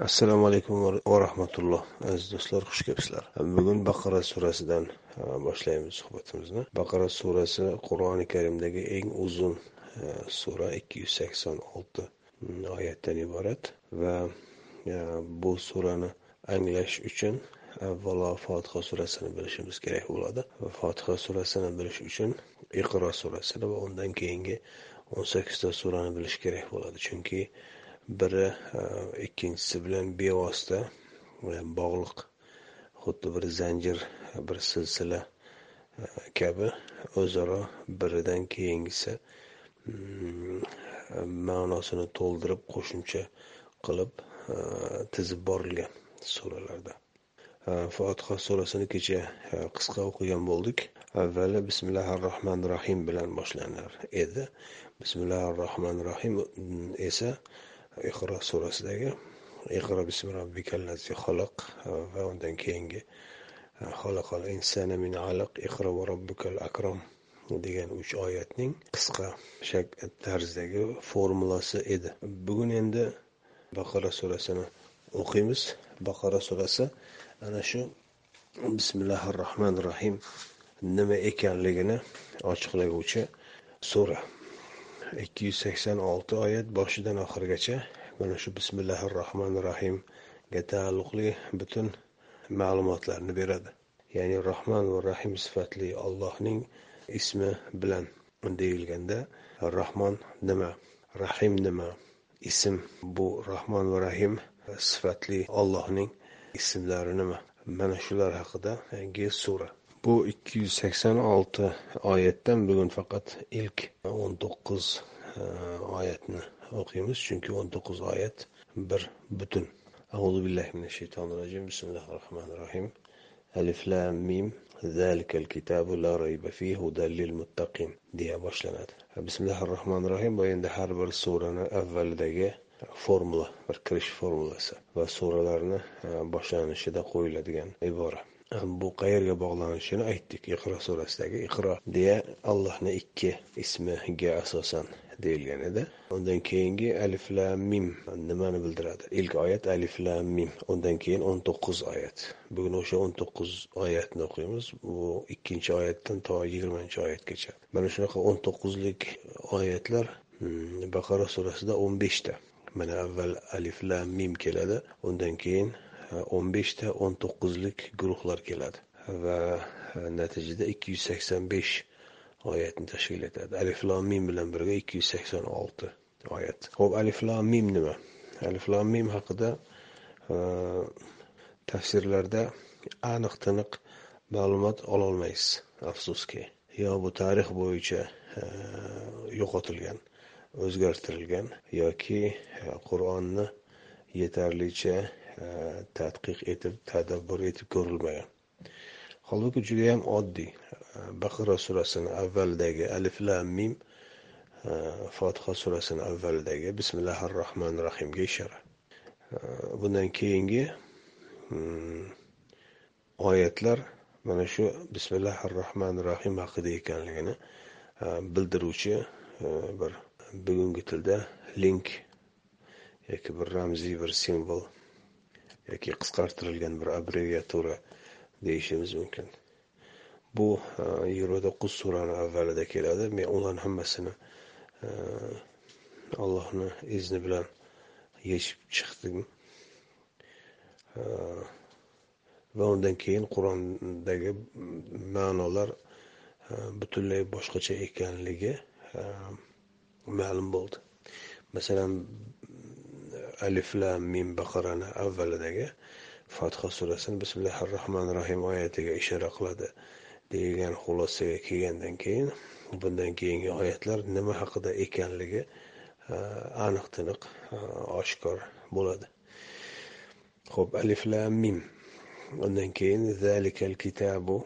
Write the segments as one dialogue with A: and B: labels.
A: assalomu alaykum va rahmatulloh aziz do'stlar xush kelibsizlar. Bugun baqara surasidan e, boshlaymiz suhbatimizni. Baqara surasi qur'oni karimdagi eng uzun e, sura ikki yuz sakson olti mm, oyatdan iborat va e, bu surani anglash uchun avvalo fotiha surasini bilishimiz kerak bo'ladi va fotiha surasini bilish uchun iqro surasini va undan keyingi o'n sakkizta surani bilish kerak bo'ladi. Chunki biri e, ikkinchisi bilan bevosita e, bog'liq xuddi bir zanjir bir silsila e, kabi o'zaro biridan keyingisi mm, ma'nosini to'ldirib qo'shimcha qilib tizib borilgan suralarda. Fotiha surasini kecha qisqa o'qigan bo'ldik. Avvali bismillahi rohmanir rohim bilan boshlanar edi. Bismillahi rohmanir rohim mm, esa iqro surasidagi iqro bismi robbikallazi xalaq va undan keyingi xalaqal insana min alaq iqro va robbikal akram degan uch oyatning qisqa tarzdagi formulasi edi. Bugun endi baqara surasini o'qiymiz. Baqara surasi ana shu bismillahi rohmanir rohim nima ekanligini ochiqlaguvchi sura ikki yuz sakson olti oyat boshidan oxirigacha mana shu bismillahi rohmanir rohimga taalluqli butun ma'lumotlarni beradi. Ya'ni rohman va rahim sifatli allohning ismi bilan deyilganda rahmon nima rahim nima ism bu rahmon va rahim sifatli allohning ismlari nima? Mana shular haqidagi sura. bu ikki yuz sakson olti oyatdan bugun faqat ilk o'n to'qqiz e, oyatni o'qiymiz chunki o'n to'qqiz oyat bir butun أعوذ بالله من الشيطان الرجيم بسم الله الرحمن الرحيم ألف لام ميم ذلك الكتاب لا ريب فيه هدى للمتقين deya boshlanadi bismillahi rohmanir rohim bu endi har bir surani avvalidagi formula bir kirish formulasi va suralarni e, boshlanishida qo'yiladigan ibora bu qayerga bog'lanishini aytdik iqro surasidagi iqro deya allohni ikki ismiga asosan deyilgan edi. Undan keyingi alif lam mim nimani bildiradi? Ilk oyat alif lam mim undan keyin o'n to'qqiz oyat. Bugun o'sha o'n to'qqiz oyatni o'qiymiz. Bu ikkinchi oyatdan to yigirmanchi oyatgacha. Mana shunaqa o'n to'qqizlik oyatlar hmm, baqara surasida o'n beshta. Mana avval alif lam mim keladi undan keyin o'n beshta o'n to'qqizlik guruhlar keladi. Va e, natijada ikki yuz sakson besh oyatni tashkil etadi alif mim bilan birga ikki yuz sakson olti oyat. Ho'p alif mim nima? Alif mim haqida e, tafsirlarda aniq tiniq ma'lumot ololmaysiz afsuski. Yo bu tarix bo'yicha e, yo'qotilgan o'zgartirilgan yoki qur'onni yetarlicha E, tadqiq etib tadabbur etib ko'rilmagan. Holbuki judayam oddiy. E, Baqara surasini avvalidagi alif lam mim e, fotiha surasini avvalidagi bismillahi rohmanir rohimga ishora bundan keyingi hmm, oyatlar mana shu bismillahi rohmanir rohim haqida ekanligini bildiruvchi bir bugungi tilda link yoki bir ramziy bir simvol yoki qisqartirilgan bir abreviatura deyishimiz mumkin. Bu e, yigirma to'qqiz surani avvalida keladi. Men ularni hammasini e, allohni izni bilan yechib chiqdim. E, va undan keyin qur'ondagi ma'nolar butunlay boshqacha ekanligi ma'lum bo'ldi. Masalan alif lam mim baqarani avvalidagi fotiha surasini bismillahi rohmanir rohim oyatiga ishora qiladi degan xulosaga kelgandan keyin bundan keyingi oyatlar nima haqida ekanligi aniq tiniq oshkor bo'ladi. Ho'p alif lam mim. Undan keyin zalikal kitabu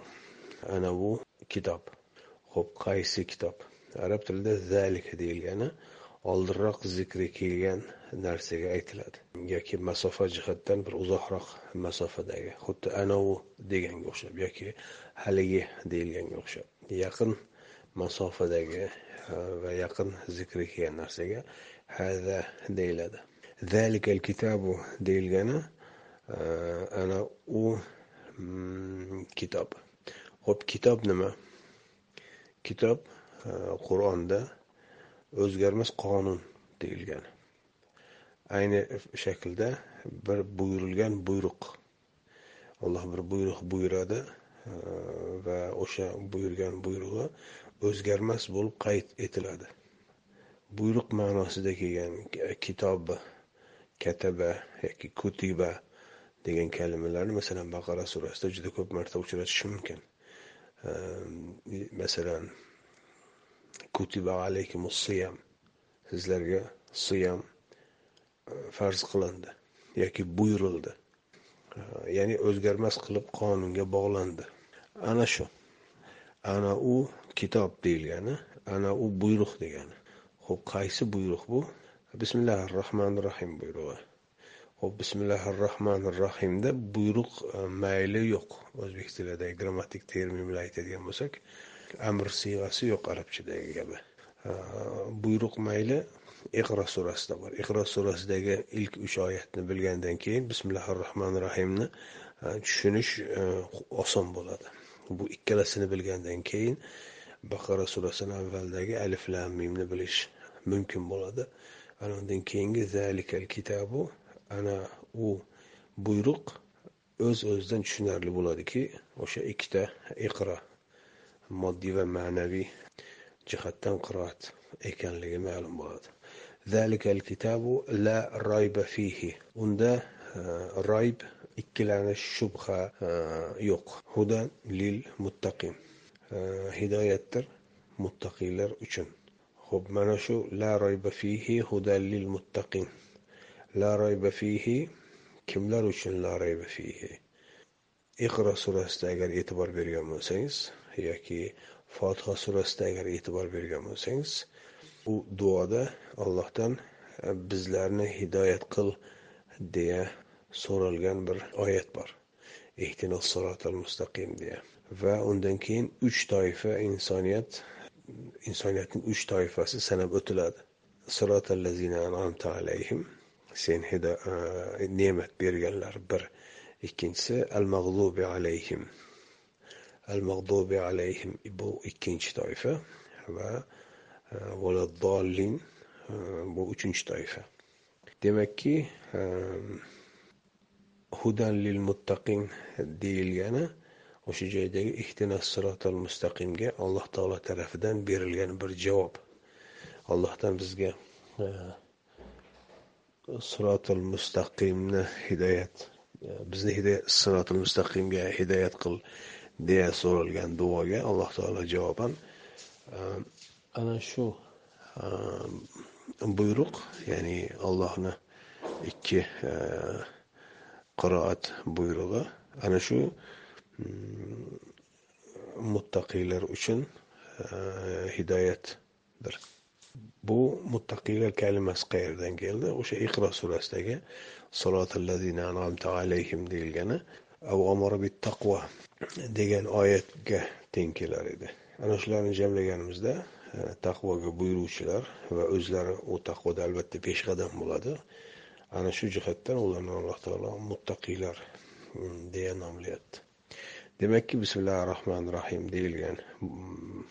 A: ana bu kitob. Ho'p qaysi kitob? Arab tilida zalika deyilgani oldinroq zikri kelgan narsaga aytiladi. Yoki masofa jihatdan bir uzoqroq masofadagi xuddi anovi deganga o'xshab yoki haligi deyilganga o'xshab. Yaqin masofadagi va yaqin zikri kelgan narsaga hada deyiladi. Zalikal kitabu deyilgani ana u mm, kitob. Ho'p kitob nima? Kitob qur'onda o'zgarmas qonun deyilgan. Ayni shaklda bir buyurilgan buyruq. Alloh bir buyruq buyuradi e, va o'sha buyurgan buyrug'i o'zgarmas bo'lib qayd etiladi. Buyruq ma'nosida kelgan kitob kataba yoki kutiba degan kalimalarni masalan baqara surasida juda ko'p marta uchratish mumkin. E, masalan kutiba alaykumus siyam. Sizlarga siyam e, farz qilindi yoki buyurildi. E, ya'ni o'zgarmas qilib qonunga bog'landi. Ana shu. Ana u kitob deyilgani ana u buyruq degani. Ho'p qaysi buyruq bu? Bismillahi rohmanir rohim buyrug'i. Ho'p bismillahi rohmanir rohimda buyruq e, mayli yo'q. O'zbek tilidagi grammatik termin bilan aytadigan bo'lsak amr siyg'asi yo'q arabchadagi kabi. Buyruq mayli iqro surasida bor. Iqro surasidagi ilk uch oyatni bilgandan keyin bismillahi rohmanir rohimni tushunish e, oson bo'ladi. Bu ikkalasini bilgandan keyin baqara surasini avvalidagi alif lam mimni bilish mumkin bo'ladi. Ana undan keyingi zalikal kitabu ana u buyruq o'z öz o'zidan tushunarli bo'ladiki o'sha ikkita iqro moddiy va ma'naviy jihatdan qiroat ekanligi ma'lum bo'ladi zalikal kitabu la royba fihi unda e, royb ikkilanish shubha e, yo'q hudan lil muttaqin e, hidoyatdir muttaqiylar uchun ho'p mana shu la royba fihi hudan lil muttaqin la royba fihi kimlar uchun la royba fihi iqro surasida agar e'tibor bergan bo'lsangiz yoki fotiha surasida agar e'tibor bergan bo'lsangiz u duoda allohdan e, bizlarni hidoyat qil deya so'ralgan bir oyat bor. Mustaqim deya. Va undan keyin uch toifa insoniyat insoniyatning uch toifasi sanab o'tiladi. Alayhim. Sen e, ne'mat berganlar bir. Ikkinchisi al mag'lubi alayhim. Al mag'dubi alayhim bu ikkinchi toifa va e, valaddolin bu uchinchi toifa demakki e, hudan lil muttaqin deyilgani o'sha joydagi ihtinas sirotal mustaqimga alloh taolo tarafidan berilgan bir javob allohdan bizga sirotil mustaqimni hidoyat bizni hidoyat sirotil mustaqimga hidoyat qil deya so'ralgan duoga alloh taolo javoban e, ana shu e, buyruq ya'ni allohni ikki e, qiroat buyrug'i ana shu mm, muttaqiylar uchun hidoyatdir. Bu muttaqiylar kalimasi qayerdan keldi? O'sha iqro surasidagi alayhim deyilgani taqvo degan oyatga teng kelar edi. Ana shularni jamlaganimizda e, taqvoga buyuruvchilar va o'zlari u taqvoda albatta peshqadam bo'ladi. Ana shu jihatdan ularni alloh taolo muttaqiylar mm, deya nomlayapti demakki bismillahi rohmanir rohim deyilgan mm,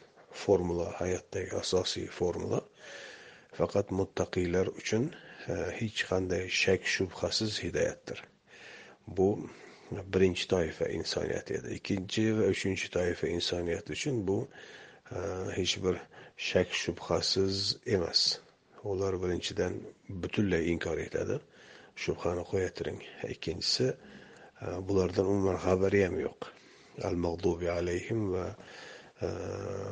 A: formula hayotdagi asosiy formula faqat muttaqiylar uchun e, hech qanday shak shubhasiz hidoyatdir bu birinchi toifa insoniyat edi. Ikkinchi va uchinchi toifa insoniyat uchun bu e, hech bir shak shubhasiz emas. Ular birinchidan butunlay inkor etadi. Shubhani qo'ya turing ikkinchisi e, bulardan umuman xabari ham yo'q. Al mag'dubi alayhim va e,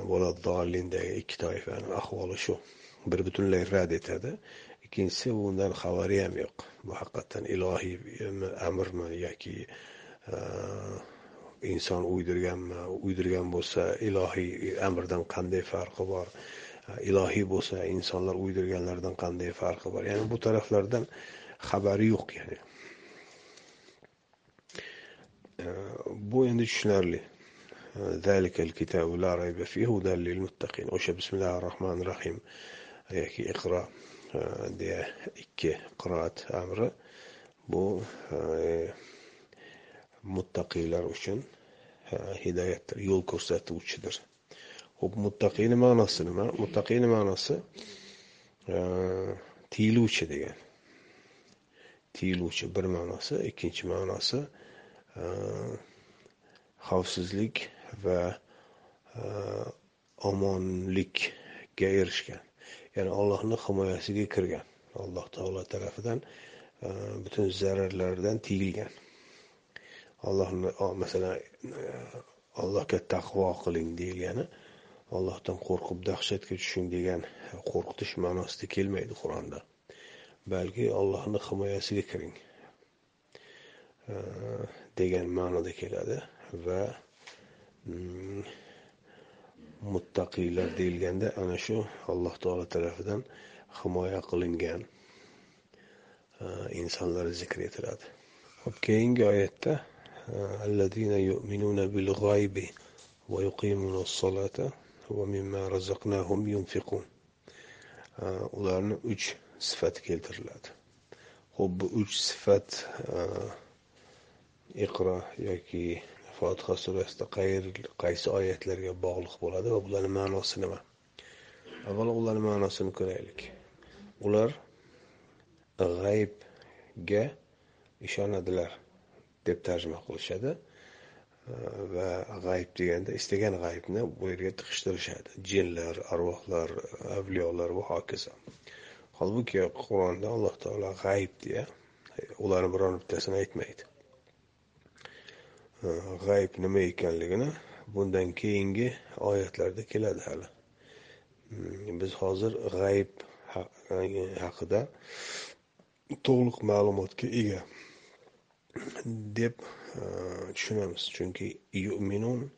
A: voladdolindagi ikki toifani ahvoli shu. Bir butunlay rad etadi. Ikkinchisi undan xabari ham yo'q. Bu haqiqatdan ilohiy amrmi yoki e, inson uydirganmi uydirgan bo'lsa ilohiy amrdan qanday farqi bor? E, ilohiy bo'lsa insonlar uydirganlardan qanday farqi bor? Ya'ni bu taraflardan xabari yo'q ya'ni. E, bu endi tushunarli. O'sha bismillahi rohmanir rohim yoki iqro. Deya ikki qiroat amri bu muttaqiylar uchun hidoyatdir yo'l ko'rsatuvchidir ho'p muttaqiyni ma'nosi nima muttaqiyni ma'nosi tiyiluvchi degan tiyiluvchi bir ma'nosi ikkinchi ma'nosi xavfsizlik va omonlikka erishgan ya'ni allohni himoyasiga kirgan. Alloh taolo tarafidan e, butun zararlardan tiyilgan. Allohni masalan e, allohga taqvo qiling degani allohdan qo'rqib dahshatga tushing degan qo'rqitish ma'nosida kelmaydi qur'onda. Balki allohni himoyasiga kiring e, degan ma'noda keladi va mm, muttaqiylar deyilganda ana shu alloh taolo tarafidan himoya qilingan e, insonlar zikr etiladi. Hop keyingi oyatda e, allazina yu'minuna bil va va mimma razaqnahum yunfiqun. E, ularni uch sifat keltiriladi. Ho'p bu uch sifat iqro yoki fotiha surasida qaysi oyatlarga bog'liq bo'ladi va bularni ma'nosi nima? Avvalo ularni ma'nosini ko'raylik. Ular g'aybga ishonadilar deb tarjima qilishadi va g'ayb deganda istagan g'aybni bu yerga tiqishtirishadi. Jinlar arvohlar avliyolar va hokazo holbuki qur'onda alloh taolo g'ayb deya ularni biron bittasini aytmaydi. G'ayb nima ekanligini bundan keyingi oyatlarda keladi hali. Hmm, biz hozir g'ayb haqida to'liq ma'lumotga ega deb e, tushunamiz. Chunki yu'minun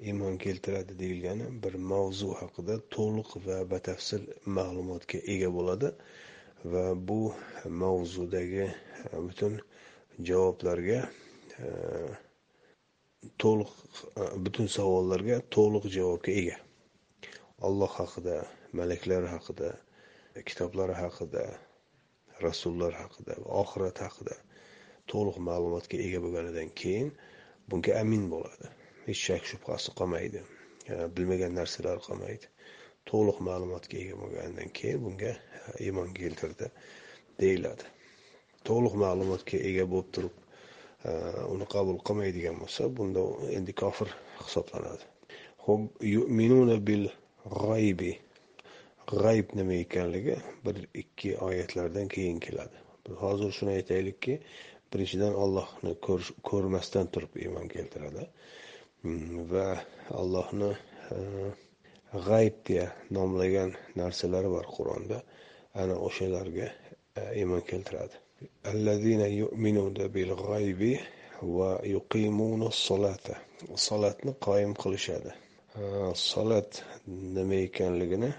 A: iymon keltiradi deyilgani bir mavzu haqida to'liq va batafsil ma'lumotga ega bo'ladi va bu mavzudagi e, butun javoblarga e, to'liq e, butun savollarga to'liq javobga ega. Alloh haqida malaklar haqida kitoblar haqida rasullar haqida va oxirat haqida to'liq ma'lumotga ega bo'lganidan keyin bunga amin bo'ladi. Hech shak shubhasi qolmaydi bilmagan narsalar qolmaydi. To'liq ma'lumotga ega bo'lganidan keyin bunga e, iymon keltirdi deyiladi. To'liq ma'lumotga ega bo'lib turib uni qabul qilmaydigan bo'lsa bunda endi kofir hisoblanadi. Ho'p yu'minuna bil g'aybi. G'ayb nima ekanligi bir ikki oyatlardan keyin keladi. Hozir shuni aytaylikki birinchidan allohni ko'rmasdan turib iymon keltiradi. Hmm, va allohni e, g'ayb deya nomlagan narsalari bor qur'onda. Ana o'shalarga e, iymon keltiradi. Allazina yu'minuna bil g'aybi va yuqimuna solata solatni qoyim qilishadi solat nima ekanligini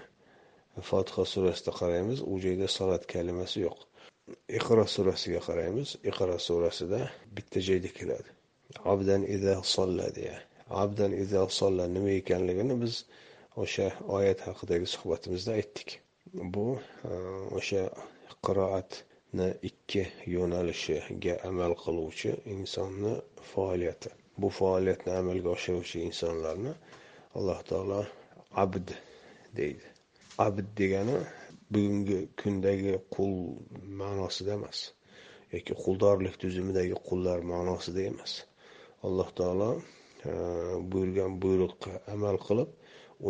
A: fotiha surasida qaraymiz. U joyda solat kalimasi yo'q. Iqro surasiga qaraymiz. Iqro surasida bitta joyda keladi. Abdan iza solla deya. Abdan iza solla nima ekanligini biz o'sha oyat haqidagi suhbatimizda aytdik. Bu o'sha qiroat ikki yo'nalishiga amal qiluvchi insonni faoliyati. Bu faoliyatni amalga oshiruvchi insonlarni alloh taolo abd deydi. Abd degani bugungi kundagi qul ma'nosida emas yoki quldorlik tuzumidagi qullar ma'nosida emas. Alloh taolo e, buyurgan buyruqqa amal qilib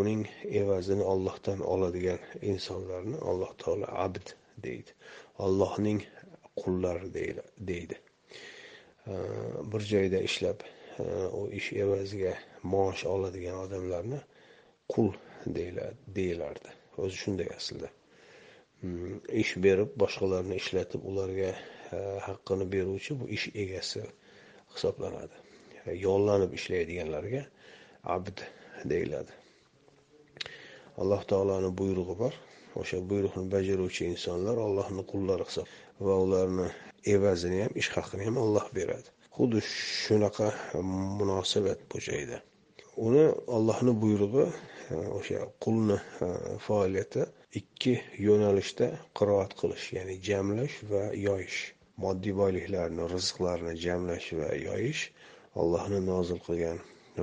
A: uning evazini ollohdan oladigan insonlarni alloh taolo abd deydi. Allohning qullari deydi bir joyda ishlab e, u ish evaziga maosh oladigan odamlarni qul deyilardi o'zi shunday aslida. Hmm, ish berib boshqalarni ishlatib ularga e, haqqini beruvchi bu ish egasi hisoblanadi. E, yollanib ishlaydiganlarga abd deyiladi. Alloh taoloni buyrug'i bor. O'sha buyruqni bajaruvchi insonlar allohni qullari hisob va ularni evazini ham ish haqini ham olloh beradi. Xuddi shunaqa munosabat bu joyda. Uni ollohni buyrug'i e, o'sha qulni e, faoliyati ikki yo'nalishda qiroat qilish ya'ni jamlash va yoyish. Moddiy boyliklarni rizqlarni jamlash va yoyish allohni nozil qilgan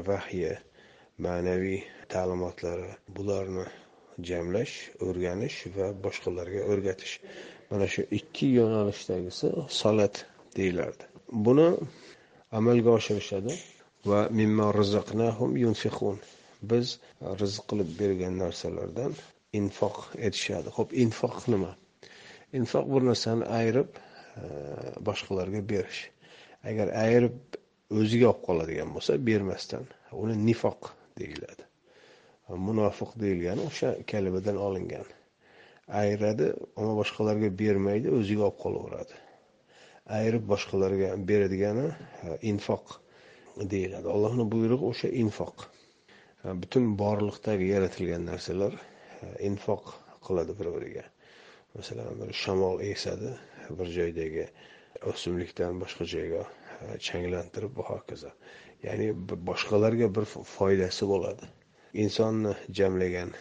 A: vahyi ma'naviy ta'limotlari bularni jamlash o'rganish va boshqalarga o'rgatish. Mana shu ikki yo'nalishdagisi salat deyilardi buni amalga oshirishadi va biz rizq qilib bergan narsalardan infoq etishadi. Ho'p infoq nima? Infoq bir narsani ayirib e, boshqalarga berish. Agar ayirib o'ziga olib qoladigan bo'lsa bermasdan uni nifoq deyiladi. Munofiq deyilgani o'sha kalimadan olingan. Ayiradi ammo boshqalarga bermaydi o'ziga olib qolaveradi. Ayirib boshqalarga beradigani infoq deyiladi. Allohni buyrug'i o'sha infoq. Butun borliqdagi yaratilgan narsalar infoq qiladi bir biriga masalan bir shamol esadi bir joydagi o'simlikdan boshqa joyga changlantirib va hokazo ya'ni boshqalarga bir foydasi bo'ladi. Insonni jamlagan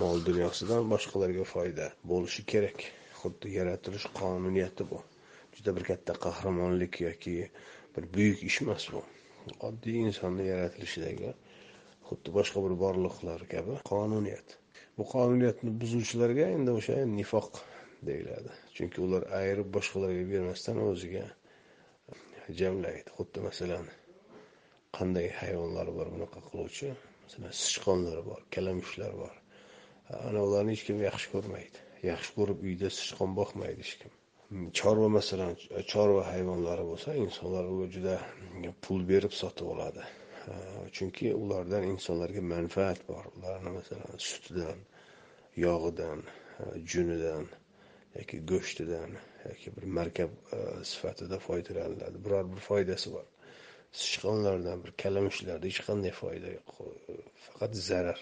A: mol dunyosidan boshqalarga foyda bo'lishi kerak. Xuddi yaratilish qonuniyati bu. Juda bir katta qahramonlik yoki bir buyuk ish emas bu. Oddiy insonni yaratilishidagi xuddi boshqa bir borliqlar kabi qonuniyat. Bu qonuniyatni buzuvchilarga endi o'sha nifoq deyiladi. Chunki ular ayirib boshqalarga bermasdan o'ziga jamlaydi. Xuddi masalan qanday hayvonlar bor bunaqa qiluvchi? Masalan sichqonlar bor kalamushlar bor. Ana ularni hech kim yaxshi ko'rmaydi. Yaxshi ko'rib uyda sichqon boqmaydi hech kim. Chorva masalan chorva hayvonlari bo'lsa insonlar uga juda pul berib sotib oladi. Chunki ulardan insonlarga manfaat bor. Ularni masalan sutidan yog'idan junidan yoki go'shtidan yoki bir markab e, sifatida foydalaniladi. Biror bir foydasi bor. Sichqonlardan bir kalamushlardan hech qanday foyda yo'q faqat zarar.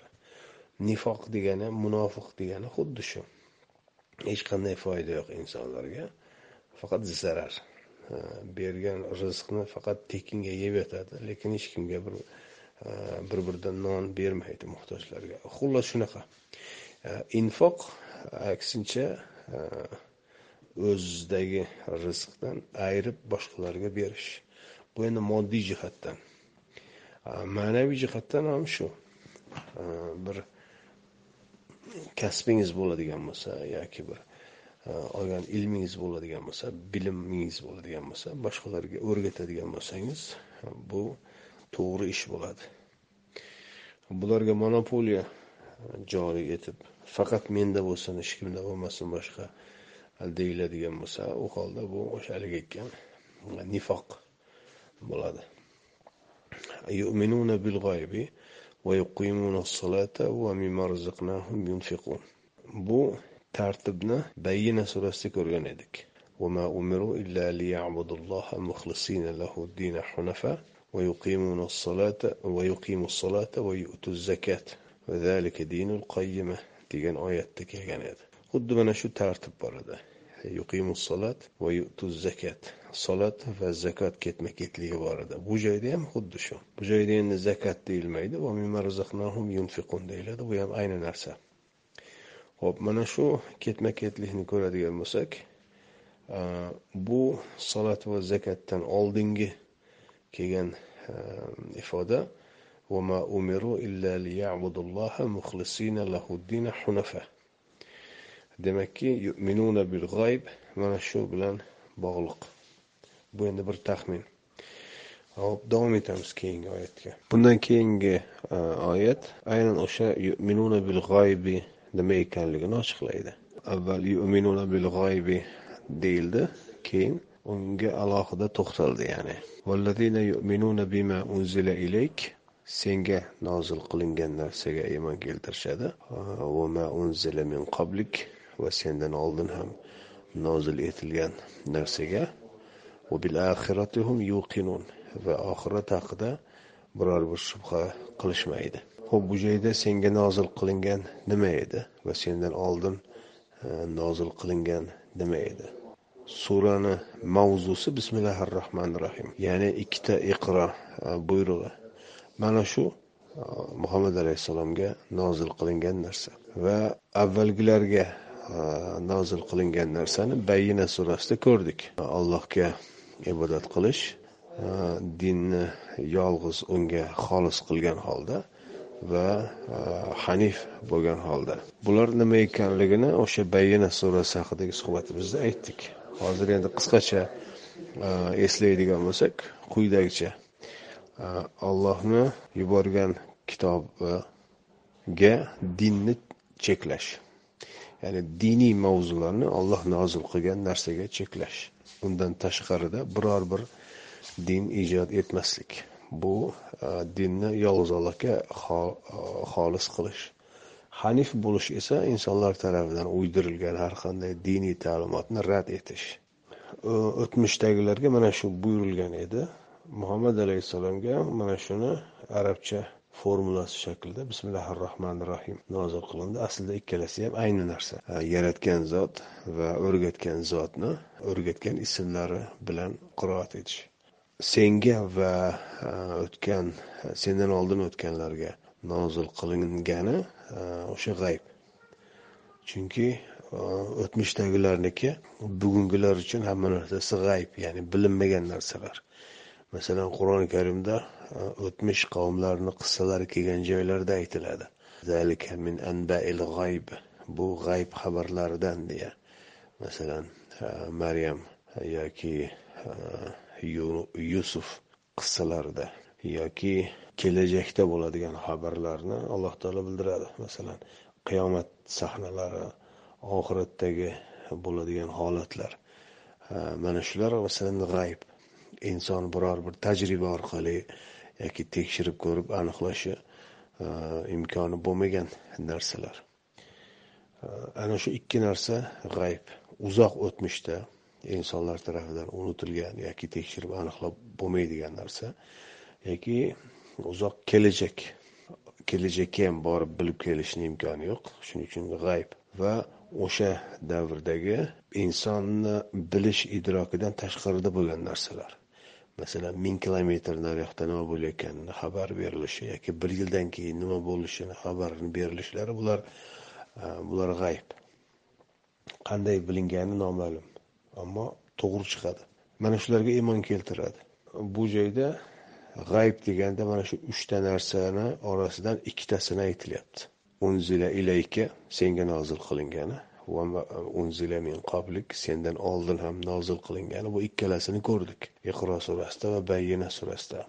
A: Nifoq degani munofiq degani xuddi shu. Hech qanday foyda yo'q insonlarga faqat zarar. Bergan rizqni faqat tekinga yeb yotadi lekin hech kimga bir bir biridan non bermaydi muhtojlarga. Xullas shunaqa. Infoq aksincha o'zidagi rizqdan ayirib boshqalarga berish. Bu endi moddiy jihatdan. Ma'naviy jihatdan ham shu. Bir kasbingiz bo'ladigan bo'lsa yoki bir olgan ilmingiz bo'ladigan bo'lsa bilimingiz bo'ladigan bo'lsa boshqalarga o'rgatadigan bo'lsangiz bu to'g'ri ish bo'ladi. Bularga monopoliya joriy etib faqat menda bo'lsin hech kimda bo'lmasin boshqa deyiladigan bo'lsa u holda bu o'sha haligi aytgan nifoq. bo'ladi يؤمنون بالغيب ويقيمون الصلاة ومما رزقناهم ينفقون bu tartibni bayyina surasida ko'rgan edik وما أمروا إلا ليعبدوا الله مخلصين له الدين حنفاء ويقيمون الصلاة ويقيموا الصلاة ويؤتوا الزكاة وذلك دين القيمة degan oyatda kelgan edi xuddi mana shu tartib bor edi yuqimus solat va yutu zakat solat va zakot ketma ketligi bor edi bu joyda ham xuddi shu bu joyda endi zakat deyilmaydi deyiladi bu ham ayni narsa ho'p mana shu ketma ketlikni ko'radigan bo'lsak bu salat va zakatdan oldingi kelgan ifoda وما أمروا إلا ليعبدوا الله مخلصين له الدين حنفاء Demakki yu'minuna bil g'ayb mana shu bilan bog'liq. Bu endi bir taxmin. Hop davom etamiz keyingi oyatga. Bundan keyingi e, oyat aynan o'sha yu'minuna bil g'oybi nima ekanligini ochiqlaydi. Avval yu'minuna bil g'oybi deyildi keyin unga alohida to'xtaldi ya'ni. Vallazina yu'minuna bima unzila ilayk senga nozil qilingan narsaga iymon keltirishadi. Va unzila min qablik va sendan oldin ham nozil etilgan narsaga. Va oxirat haqida biror bir shubha qilishmaydi. Ho'p bu joyda senga nozil qilingan nima edi? Va sendan oldin e, nozil qilingan nima edi? Surani mavzusi bismillahir rohmanir rohim ya'ni ikkita iqro e, buyrug'i. Mana shu e, muhammad alayhissalomga nozil qilingan narsa. Va avvalgilarga nozil qilingan narsani bayyina surasida ko'rdik. Allohga ibodat qilish dinni yolg'iz unga xolis qilgan holda va hanif bo'lgan holda. Bular nima ekanligini o'sha bayyina surasi haqidagi suhbatimizda aytdik. Hozir endi qisqacha eslaydigan bo'lsak quyidagicha allohni yuborgan kitobiga dinni cheklash. Ya'ni diniy mavzularni olloh nozil qilgan narsaga cheklash. Undan tashqarida biror bir din ijod etmaslik. Bu e, dinni yolg'iz allohga e, xolis qilish. Hanif bo'lish esa insonlar tarafidan uydirilgan har qanday diniy ta'limotni rad etish. O'tmishdagilarga mana shu buyurilgan edi. Muhammad alayhissalomga mana shuni arabcha formulasi shaklida bismillahi rohmanir rohim nozil qilindi. Aslida ikkalasi ham ayni narsa. Yaratgan zot va o'rgatgan zotni o'rgatgan ismlari bilan qiroat etish. Senga va e, o'tgan sendan oldin o'tganlarga nozil qilingani e, o'sha g'ayb. Chunki e, o'tmishdagilarniki bugungilar uchun hamma narsasi g'ayb ya'ni bilinmagan narsalar. Masalan qur'oni karimda o'tmish qavmlarni qissalari kelgan joylarda aytiladi. Min anbail g'ayb. Bu g'ayb xabarlaridan deya. Masalan maryam yoki yusuf qissalarida yoki kelajakda bo'ladigan xabarlarni alloh taolo bildiradi. Masalan qiyomat sahnalari oxiratdagi bo'ladigan holatlar. Mana shular masalan g'ayb. Inson biror bir tajriba orqali yoki tekshirib ko'rib aniqlashi e, imkoni bo'lmagan narsalar. E, ana shu ikki narsa g'ayb. Uzoq o'tmishda insonlar tarafidan unutilgan yoki tekshirib aniqlab bo'lmaydigan narsa yoki uzoq kelajak kelajakka ham borib bilib kelishni imkoni yo'q. Shuning uchun g'ayb. Va o'sha davrdagi insonni bilish idrokidan tashqarida bo'lgan narsalar. Masalan ming kilometr naryoqda nima bo'layotganini xabar berilishi yoki bir yildan keyin nima bo'lishini xabarini berilishlari bular e, bular g'ayb. Qanday bilingani noma'lum ammo to'g'ri chiqadi. Mana shularga iymon keltiradi. Bu joyda g'ayb deganda mana shu uchta narsani orasidan ikkitasini aytilyapti. Unzila ilayka senga nozil qilingani. Min qablik sendan oldin ham nozil qilingani bu ikkalasini ko'rdik. Iqro surasida va bayyina surasida.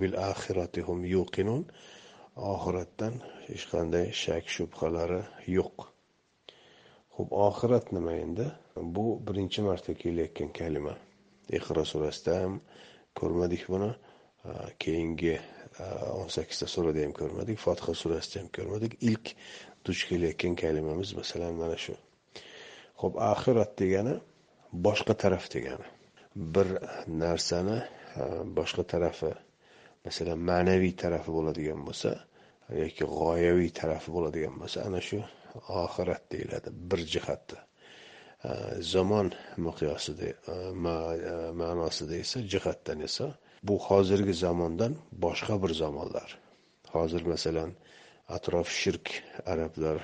A: Bil hum yuqinun. Oxiratdan hech qanday shak shubhalari yo'q. Ho'p oxirat nima endi? Bu birinchi marta kelayotgan kalima. Iqro surasida ham ko'rmadik buni. Keyingi o'n sakkizta surada ham ko'rmadik. Fotiha surasida ham ko'rmadik. Ilk duch kelayotgan kalimamiz masalan mana shu. Ho'p oxirat degani boshqa taraf degani. Bir narsani e, boshqa tarafi masalan ma'naviy tarafi bo'ladigan bo'lsa yoki g'oyaviy tarafi bo'ladigan bo'lsa ana shu oxirat deyiladi bir jihatda. E, zamon miqyosida e, ma'nosida esa jihatdan esa bu hozirgi zamondan boshqa bir zamonlar. Hozir masalan atrof shirk arablar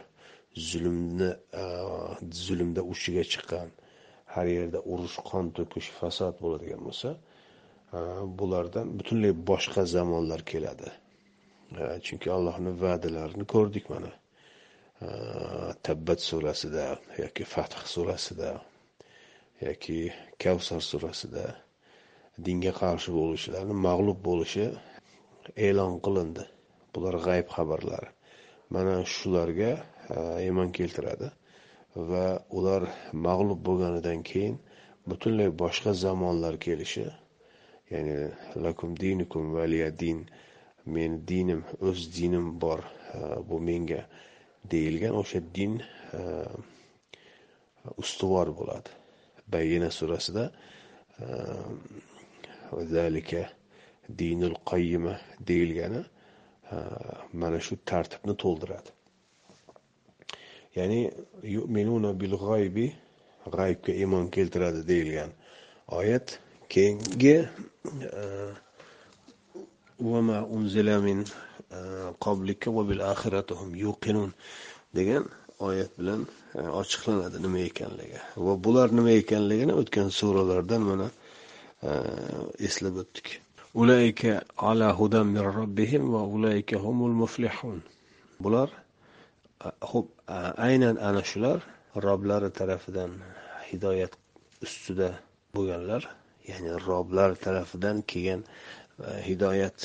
A: zulmni e, zulmda uchiga chiqqan har yerda urush qon to'kish fasod bo'ladigan bo'lsa e, bulardan butunlay boshqa zamonlar keladi. E, chunki allohni va'dalarini ko'rdik mana. Tabbat surasida yoki fath surasida yoki kavsar surasida dinga qarshi bo'luvchilarni mag'lub bo'lishi e'lon qilindi. Bular g'ayb xabarlari. Mana shularga E, iymon keltiradi. Va ular mag'lub bo'lganidan keyin butunlay boshqa zamonlar kelishi ya'ni lakum dinukum valiya din meni dinim o'z dinim bor e, bu menga deyilgan o'sha din e, ustuvor bo'ladi. Bayyina surasida zalika dinul qayyima deyilgani mana shu tartibni to'ldiradi. Ya'ni yu'minuna bil g'oybi g'aybga iymon keltiradi deyilgan oyat. Keyingi e, vama unzila min e, qoblika va bil axiratihum yuqinun degan oyat bilan e, ochiqlanadi nima ekanligi. Va bular nima ekanligini o'tgan suralardan mana eslab o'tdik. Ulayka ala hudan min robbihim va ulayka humul muflihun bular ho'p aynan ana shular roblari tarafidan hidoyat ustida bo'lganlar ya'ni roblar tarafidan kelgan e, hidoyat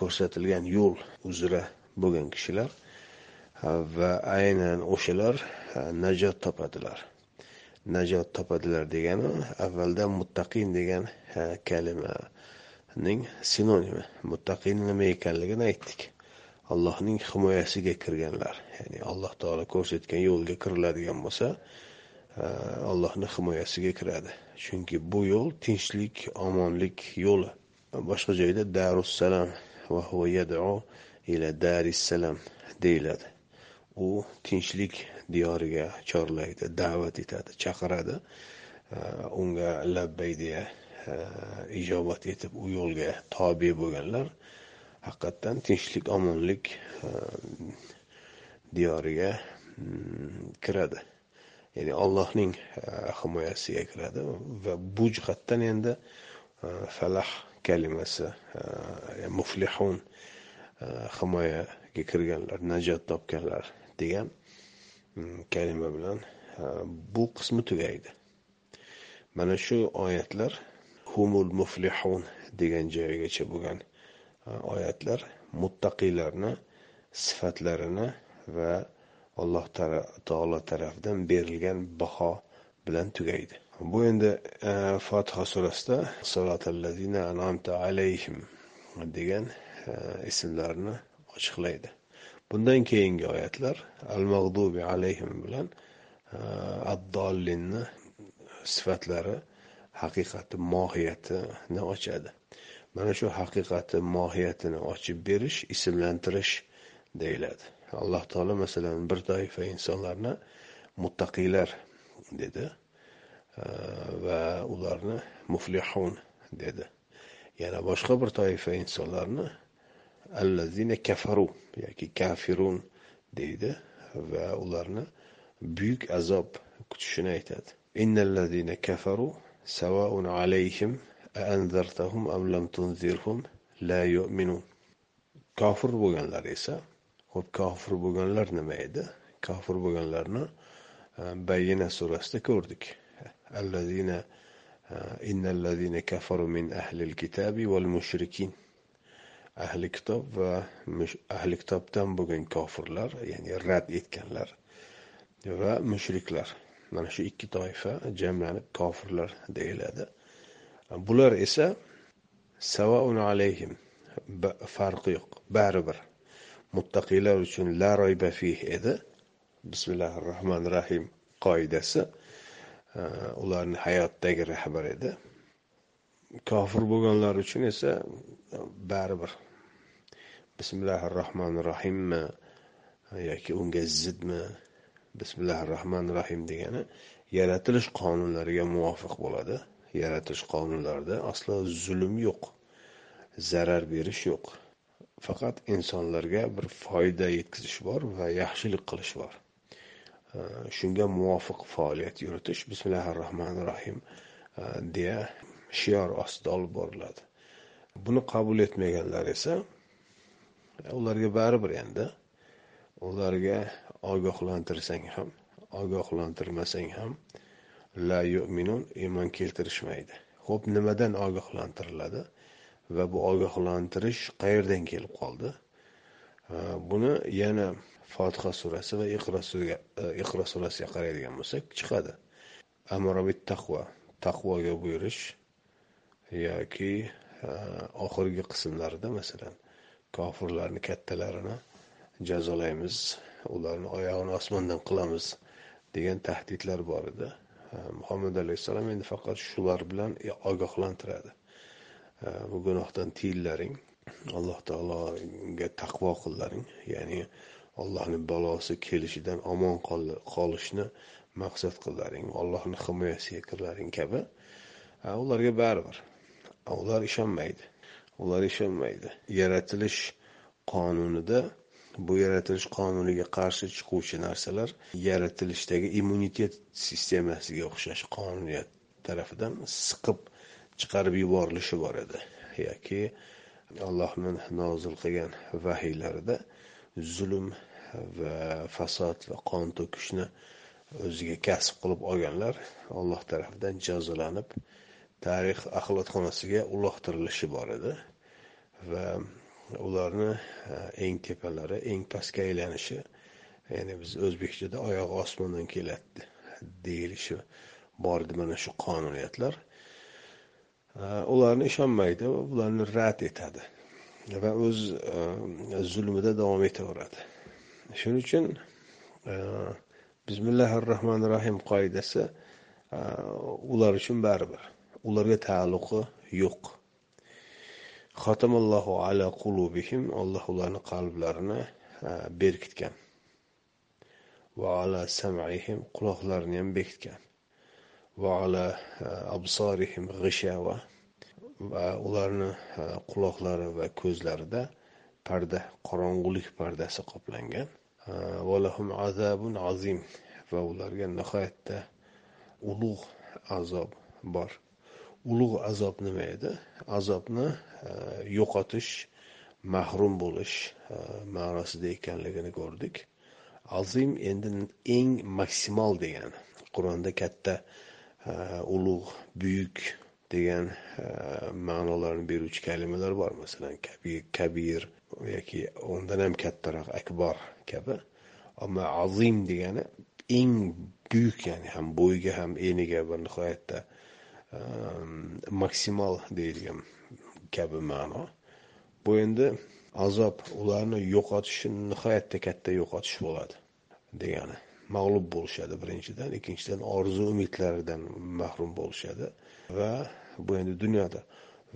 A: ko'rsatilgan yo'l uzra bo'lgan kishilar va aynan o'shalar najot topadilar. Najot topadilar degani avvalda muttaqin degan e, kalimaning sinonimi muttaqin nima ekanligini aytdik. Allohning himoyasiga kirganlar. Ya'ni alloh taolo ko'rsatgan yo'lga kiriladigan bo'lsa e, allohni himoyasiga kiradi. Chunki bu yo'l tinchlik omonlik yo'li. Boshqa joyda darussalam va yad'u ila darissalam deyiladi. U tinchlik diyoriga chorlaydi da'vat etadi chaqiradi. E, unga labbay deya e, ijobat etib u yo'lga tobe bo'lganlar haqiqatdan tinchlik omonlik ehm, diyoriga mm, kiradi. Ya'ni allohning eh, himoyasiga kiradi va bu jihatdan endi eh, falah kalimasi eh, muflihun himoyaga kirganlar najot topganlar degan mm, kalima bilan bu qismi tugaydi. Mana shu oyatlar humul muflihun degan joygacha bo'lgan Э, oyatlar muttaqiylarni sifatlarini va alloh taolo tarafidan berilgan baho bilan tugaydi. Bu endi e, fotiha surasida an'amta alayhim degan e, ismlarni ochiqlaydi. Bundan keyingi oyatlar al mag'dubi alayhim bilan e, addollinni sifatlari haqiqati mohiyatini ochadi. Mana shu haqiqati mohiyatini ochib berish ismlantirish deyiladi. Alloh taolo masalan bir toifa insonlarni muttaqiylar dedi e, va ularni muflihun dedi. Yana boshqa bir toifa insonlarni allazina kafaru yoki kafirun deydi va ularni buyuk azob kutishini aytadi. Innallazina kafaru savaun alayhim anzartahum am lam tunzirhum la yu'minun kofir bo'lganlar esa Xo'p, kofir bo'lganlar nima edi? Kofir bo'lganlarni e, Bayyina surasida ko'rdik. Allazina e, innallazina kafaru min ahlil kitabi wal mushrikin. Ahli kitob va ahli kitobdan bo'lgan kofirlar, ya'ni rad etganlar va mushriklar. Mana shu ikki toifa jamlanib kofirlar deyiladi. Bular esa savaun alayhim. Farqi yo'q, baribir. Muttaqiylar uchun la royba fih edi. Bismillahi rohmanir rohim qoidasi ularni hayotdagi rahbar edi. Kofir bo'lganlar uchun esa baribir. Bismillahi rohmanir rohimmi yoki unga zidmi? Bismillahi rohmanir rohim degani yaratilish qonunlariga muvofiq bo'ladi. Yaratish qonunlarida aslo zulm yo'q zarar berish yo'q. Faqat insonlarga bir foyda yetkazish bor va yaxshilik qilish bor. Shunga muvofiq faoliyat yuritish bismillahi rohmanir rohim e, deya shior ostida olib boriladi. Buni qabul etmaganlar esa e, ularga baribir endi ularga ogohlantirsang ham ogohlantirmasang ham la yu'minun iymon keltirishmaydi. Ho'p nimadan ogohlantiriladi? Va bu ogohlantirish qayerdan kelib qoldi? Buni yana fotiha surasi va iqro e, iqro surasiga qaraydigan bo'lsak chiqadi. Amrobit taqvo taqvoga buyurish yoki e, oxirgi qismlarida masalan kofirlarni kattalarini jazolaymiz ularni oyog'ini osmondan qilamiz degan tahdidlar bor edi. Muhammad alayhissalom endi faqat shular bilan e, ogohlantiradi. E, bu gunohdan tiyillaring alloh taologa taqvo qillaring. Ya'ni allohni balosi kelishidan omon qolishni maqsad qillaring allohni himoyasiga kirlaring kabi. E, ularga baribir ular ishonmaydi ular ishonmaydi. Yaratilish qonunida bu yaratilish qonuniga qarshi chiquvchi narsalar yaratilishdagi immunitet sistemasiga o'xshash qonuniyat tarafidan siqib chiqarib yuborilishi bor edi. Yoki allohni nozil qilgan vahiylarida zulm va fasod va qon to'kishni o'ziga kasb qilib olganlar alloh tarafidan jazolanib tarix axlatxonasiga uloqtirilishi bor edi. Va ularni e, eng tepalari eng pastga aylanishi ya'ni biz o'zbekchada oyog'i osmondan keladi deyilishi bor edi mana shu qonuniyatlar. E, ularni ishonmaydi va ularni rad etadi va o'z e, zulmida davom etaveradi. Shuning uchun bismillahi rohmanir rohim qoidasi ular uchun baribir. Ularga taalluqi yo'q. Xotamallohu ala qulubihim alloh ularni qalblarini e, berkitgan. Va ala sam'ihim quloqlarini ham bekitgan va ala e, absorihim g'ishava va ularni e, quloqlari va ko'zlarida parda qorong'ulik pardasi qoplangan. Valahum azabun azim. Va ularga nihoyatda ulug' azob bor. Ulug' azob nima edi? Azobni E, yo'qotish mahrum bo'lish e, ma'nosida ekanligini ko'rdik. Azim endi eng maksimal degani. Qur'onda katta e, ulug' buyuk degan ma'nolarni beruvchi kalimalar bor. Masalan kabir kabir yoki undan ham kattaroq akbar kabi. Ammo azim degani eng buyuk ya'ni ham bo'yiga ham eniga va nihoyatda maksimal deyilgan kabi ma'no. Bu endi azob ularni yo'qotishi nihoyatda katta yo'qotish bo'ladi degani. Mag'lub bo'lishadi birinchidan ikkinchidan orzu umidlaridan mahrum bo'lishadi va bu endi dunyoda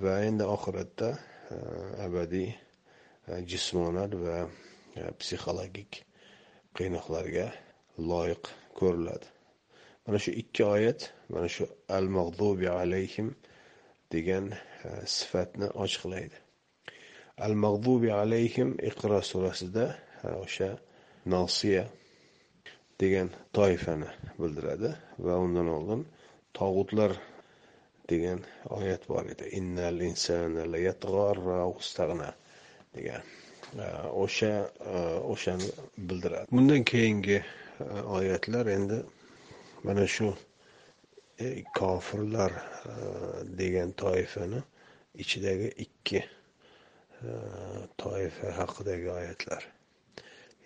A: va endi oxiratda e, abadiy e, jismonan va e, psixologik qiynoqlarga loyiq ko'riladi. Mana shu ikki oyat mana shu al mag'dubi alayhim degan e, sifatni ochiqlaydi al mag'dubi alayhim iqro surasida e, o'sha nosiya degan toifani bildiradi va undan oldin tog'utlar degan oyat bor edi. Innal insana degan. E, o'sha o'shani bildiradi. Bundan keyingi oyatlar endi mana shu E, kofirlar e, degan toifani ichidagi ikki e, toifa haqidagi oyatlar.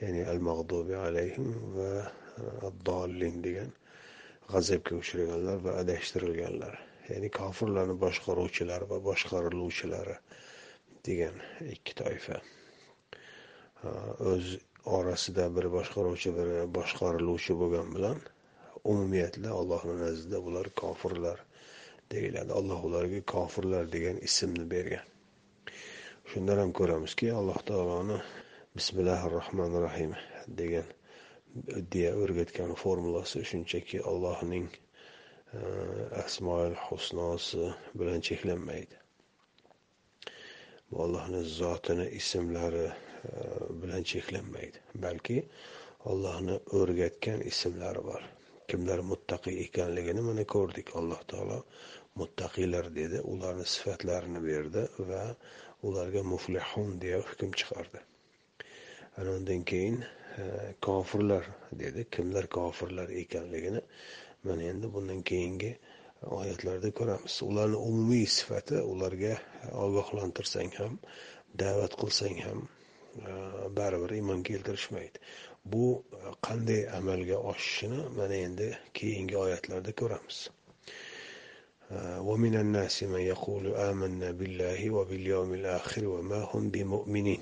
A: Ya'ni al mag'dubi alayhim va dollin degan g'azabga uchraganlar va adashtirilganlar. Ya'ni kofirlarni boshqaruvchilari va boshqariluvchilari degan ikki toifa. O'z orasida biri boshqaruvchi biri boshqariluvchi bo'lgani bilan umumiyatla allohni nazdida bular kofirlar deyiladi. Alloh ularga kofirlar degan ismni bergan. Shundan ham ko'ramizki alloh taoloni bismillahi rohmanir rohim degan deya o'rgatgan formulasi shunchaki allohning e, asmoil husnosi bilan cheklanmaydi. Bu allohni zotini ismlari e, bilan cheklanmaydi. Balki allohni o'rgatgan ismlari bor. Kimlar muttaqiy ekanligini mana ko'rdik. Alloh taolo muttaqiylar dedi ularni sifatlarini berdi va ularga muflihun deya hukm chiqardi. Ana undan keyin e, kofirlar dedi kimlar kofirlar ekanligini mana endi bundan keyingi oyatlarda ko'ramiz. Ularni umumiy sifati ularga ogohlantirsang ham da'vat qilsang ham e, baribir iymon keltirishmaydi. bu qanday amalga oshishini mana endi keyingi oyatlarda ko'ramiz ومن الناس من يقول آمنا بالله وباليوم الآخر وما هم بمؤمنين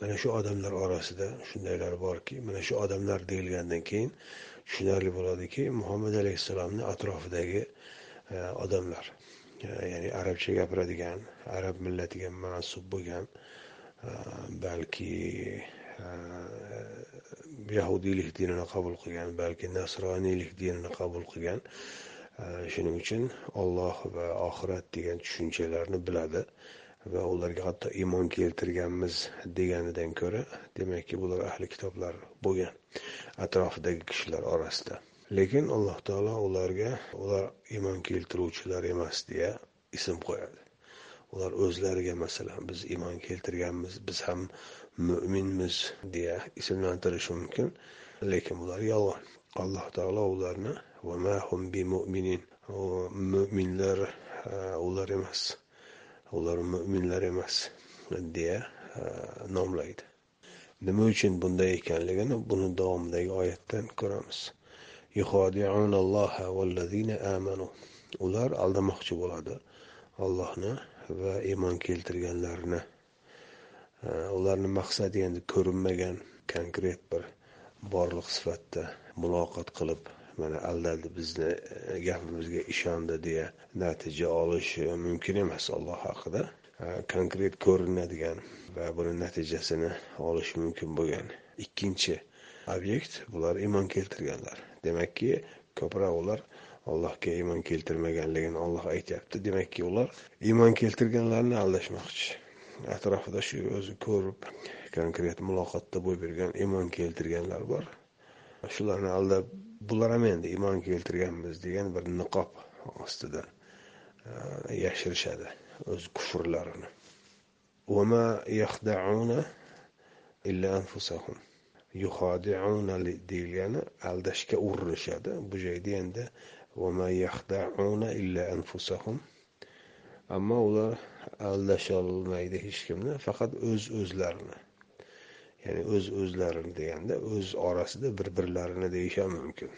A: mana shu odamlar orasida shundaylar borki mana shu odamlar deyilgandan keyin tushunarli bo'ladiki muhammad alayhissalomni atrofidagi e, odamlar e, ya'ni arabcha gapiradigan arab millatiga mansub bo'lgan e, balki yahudiylik dinini qabul qilgan balki nasroniylik dinini qabul qilgan. Shuning uchun olloh va oxirat degan tushunchalarni biladi va ularga hatto iymon keltirganmiz deganidan ko'ra demakki bular ahli kitoblar bo'lgan atrofidagi kishilar orasida. Lekin alloh taolo ularga ular iymon keltiruvchilar emas deya ism qo'yadi. Ular o'zlariga masalan biz iymon keltirganmiz biz ham mo'minmiz deya ismlantirish mumkin lekin bular yolg'on alloh taolo ularni mo'minlar e, ular emas. Ular mo'minlar emas deya e, nomlaydi nima uchun bunday ekanligini buni davomidagi oyatdan ko'ramiz. Ular aldamoqchi bo'ladi allohni va iymon keltirganlarni ularni maqsadi endi ko'rinmagan konkret bir borliq sifatida muloqot qilib mana aldadi bizni e, gapimizga ishondi deya natija olish e, mumkin emas alloh haqida. Konkret ko'rinadigan va buni natijasini olish mumkin bo'lgan ikkinchi obyekt bular iymon keltirganlar. Demakki ko'proq ular allohga iymon keltirmaganligini olloh aytyapti. Demakki ular iymon keltirganlarni aldashmoqchi. Atrofida shu o'zi ko'rib konkret muloqotda bo'lib yurgan iymon keltirganlar bor. Shularni aldab bular ham endi iymon keltirganmiz degan bir niqob ostida e, yashirishadi o'z kufrlarini. Deyilgani aldashga urinishadi. Bu joyda endi ammo ular aldasholmaydi hech kimni faqat o'z öz o'zlarini ya'ni o'z o'zlarini deganda o'z orasida bir birlarini deyish ham mumkin.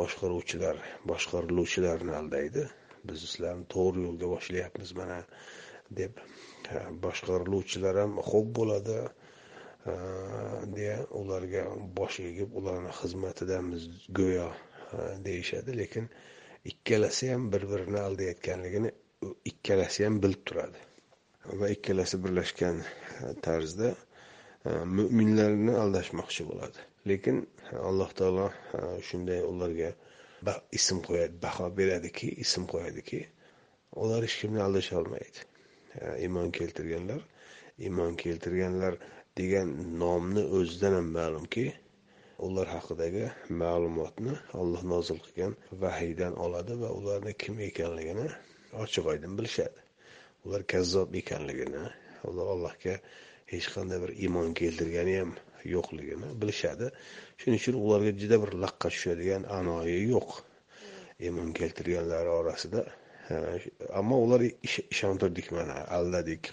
A: Boshqaruvchilar boshqariluvchilarni aldaydi. Biz sizlarni to'g'ri yo'lga boshlayapmiz mana deb boshqariluvchilar ham xo'p bo'ladi deya ularga bosh egib ularni xizmatidamiz go'yo deyishadi. Lekin ikkalasi ham bir birini aldayotganligini ikkalasi ham bilib turadi va ikkalasi birlashgan e, tarzda e, mo'minlarni aldashmoqchi bo'ladi. Lekin e, alloh taolo shunday ularga ism qo'yadi baho beradiki ism qo'yadiki ular hech kimni aldasha olmaydi. Iymon keltirganlar iymon keltirganlar degan nomni o'zidan ham ma'lumki ular haqidagi ma'lumotni olloh nozil qilgan vahiydan oladi va ularni kim ekanligini ochiq oydin bilishadi. Ular kazzob ekanligini ular allohga hech qanday bir iymon keltirgani ham yo'qligini bilishadi. Shuning uchun ularga juda bir laqqa tushadigan anoyi yo'q. Iymon keltirganlar orasida ammo ular ishontirdik mana aldadik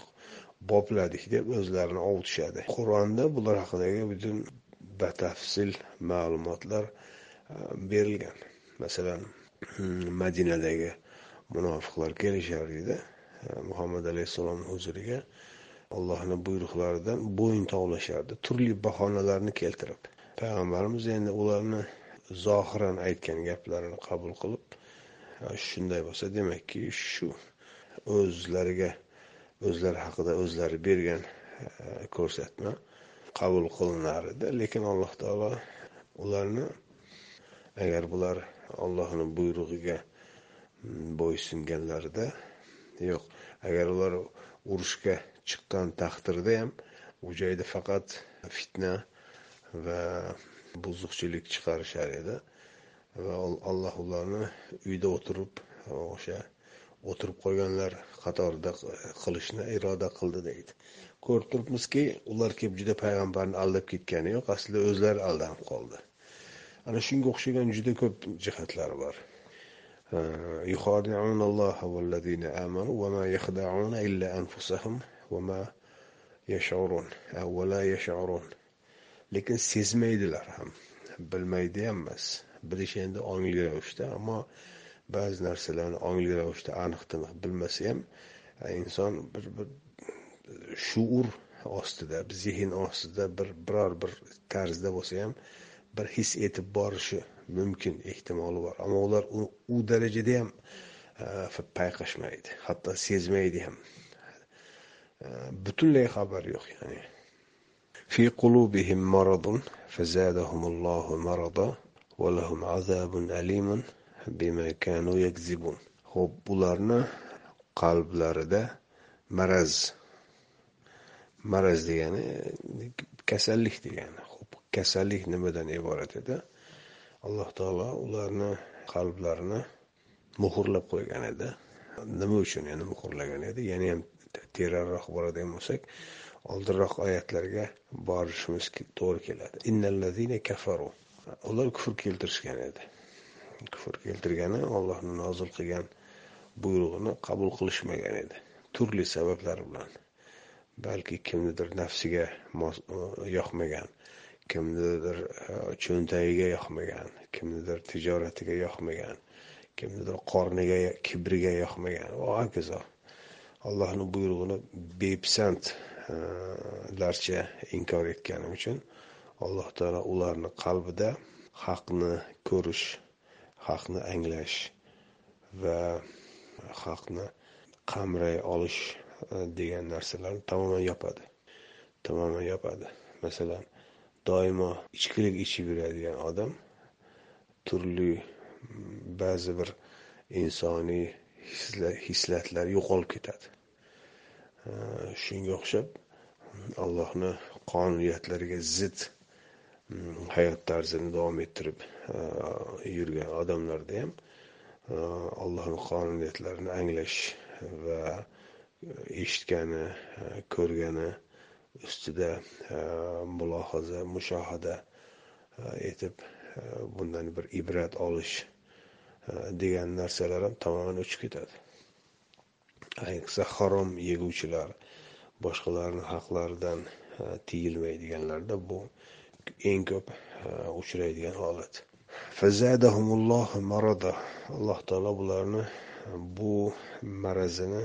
A: bopladik deb o'zlarini ovutishadi. Qur'onda bular haqidagi butun batafsil ma'lumotlar berilgan. Masalan hmm, madinadagi munofiqlar kelishar edi. E, Muhammad alayhissalomni huzuriga allohni buyruqlaridan bo'yin tovlashardi. Turli bahonalarni keltirib. Payg'ambarimiz endi ularni zohiran aytgan gaplarini qabul qilib shunday bo'lsa demakki shu o'zlariga o'zlari haqida o'zlari bergan e, ko'rsatma qabul qilinar edi. Lekin alloh taolo ularni agar bular ollohni buyrug'iga bo'ysunganlarida yo'q agar ular urushga chiqqan taqdirda ham u joyda faqat fitna va buzuqchilik chiqarishar edi va alloh ularni uyda o'tirib o'sha o'tirib qolganlar qatorida qilishni iroda qildi deydi. Ko'rib turibmizki ular kelib juda payg'ambarni aldab ketgani yo'q aslida o'zlari aldanib qoldi. Ana shunga o'xshagan juda ko'p jihatlar bor. يخادعون الله والذين آمنوا وما يخدعون إلا أنفسهم وما yashurun avvala yashurun lekin sezmaydilar ham bilmaydi ham emas bilish endi ongli ravishda ammo ba'zi narsalarni ongli ravishda aniq tiniq bilmasa ham inson bir bir shuur ostida zehn ostida bir biror bir tarzda bo'lsa ham bir his etib borishi mumkin ehtimoli bor ammo ular u darajada ham payqashmaydi hatto sezmaydi ham butunlay xabar yo'q ya'ni في قلوبهم مرض فزادهم الله مرضا ولهم عذاب أليم بما كانوا يكذبون ho'p bularni qalblarida maraz maraz degani kasallik degani ho'p kasallik nimadan iborat edi? Alloh taolo ularni qalblarini muhrlab qo'ygan edi. Nima uchun yana muhrlagan edi? Yana ham teranroq boradigan bo'lsak oldinroq oyatlarga borishimiz to'g'ri keladi. Innallazina kafaru. Ular kufr keltirishgan edi. Kufr keltirgani ollohni nozil qilgan buyrug'ini qabul qilishmagan edi. Turli sabablar bilan. Balki kimnidir nafsiga yoqmagan. Kimnidir e, cho'ntagiga yoqmagan kimnidir tijoratiga yoqmagan kimnidir qorniga kibriga yoqmagan. Va hokazo allohni buyrug'ini bepisandlarcha e, inkor etgani uchun alloh taolo ularni qalbida haqni ko'rish haqni anglash va haqni qamray olish e, degan narsalarni tamoman yopadi. Tamoman yopadi. Masalan doimo ichkilik ichib yuradigan odam turli mm, ba'zi bir insoniy hislatlar yo'qolib ketadi. Shunga o'xshab mm, allohni qonuniyatlariga zid mm, hayot tarzini davom ettirib yurgan odamlarda ham allohni qonuniyatlarini anglash va e, eshitgani ko'rgani ustida e, mulohaza mushohada etib e, bundan bir ibrat olish e, degan narsalar ham tamoman o'chib ketadi ayniqsa harom yeguvchilar boshqalarni haqlaridan tiyilmaydiganlarda bu eng ko'p uchraydigan holat alloh taolo bularni bu marazini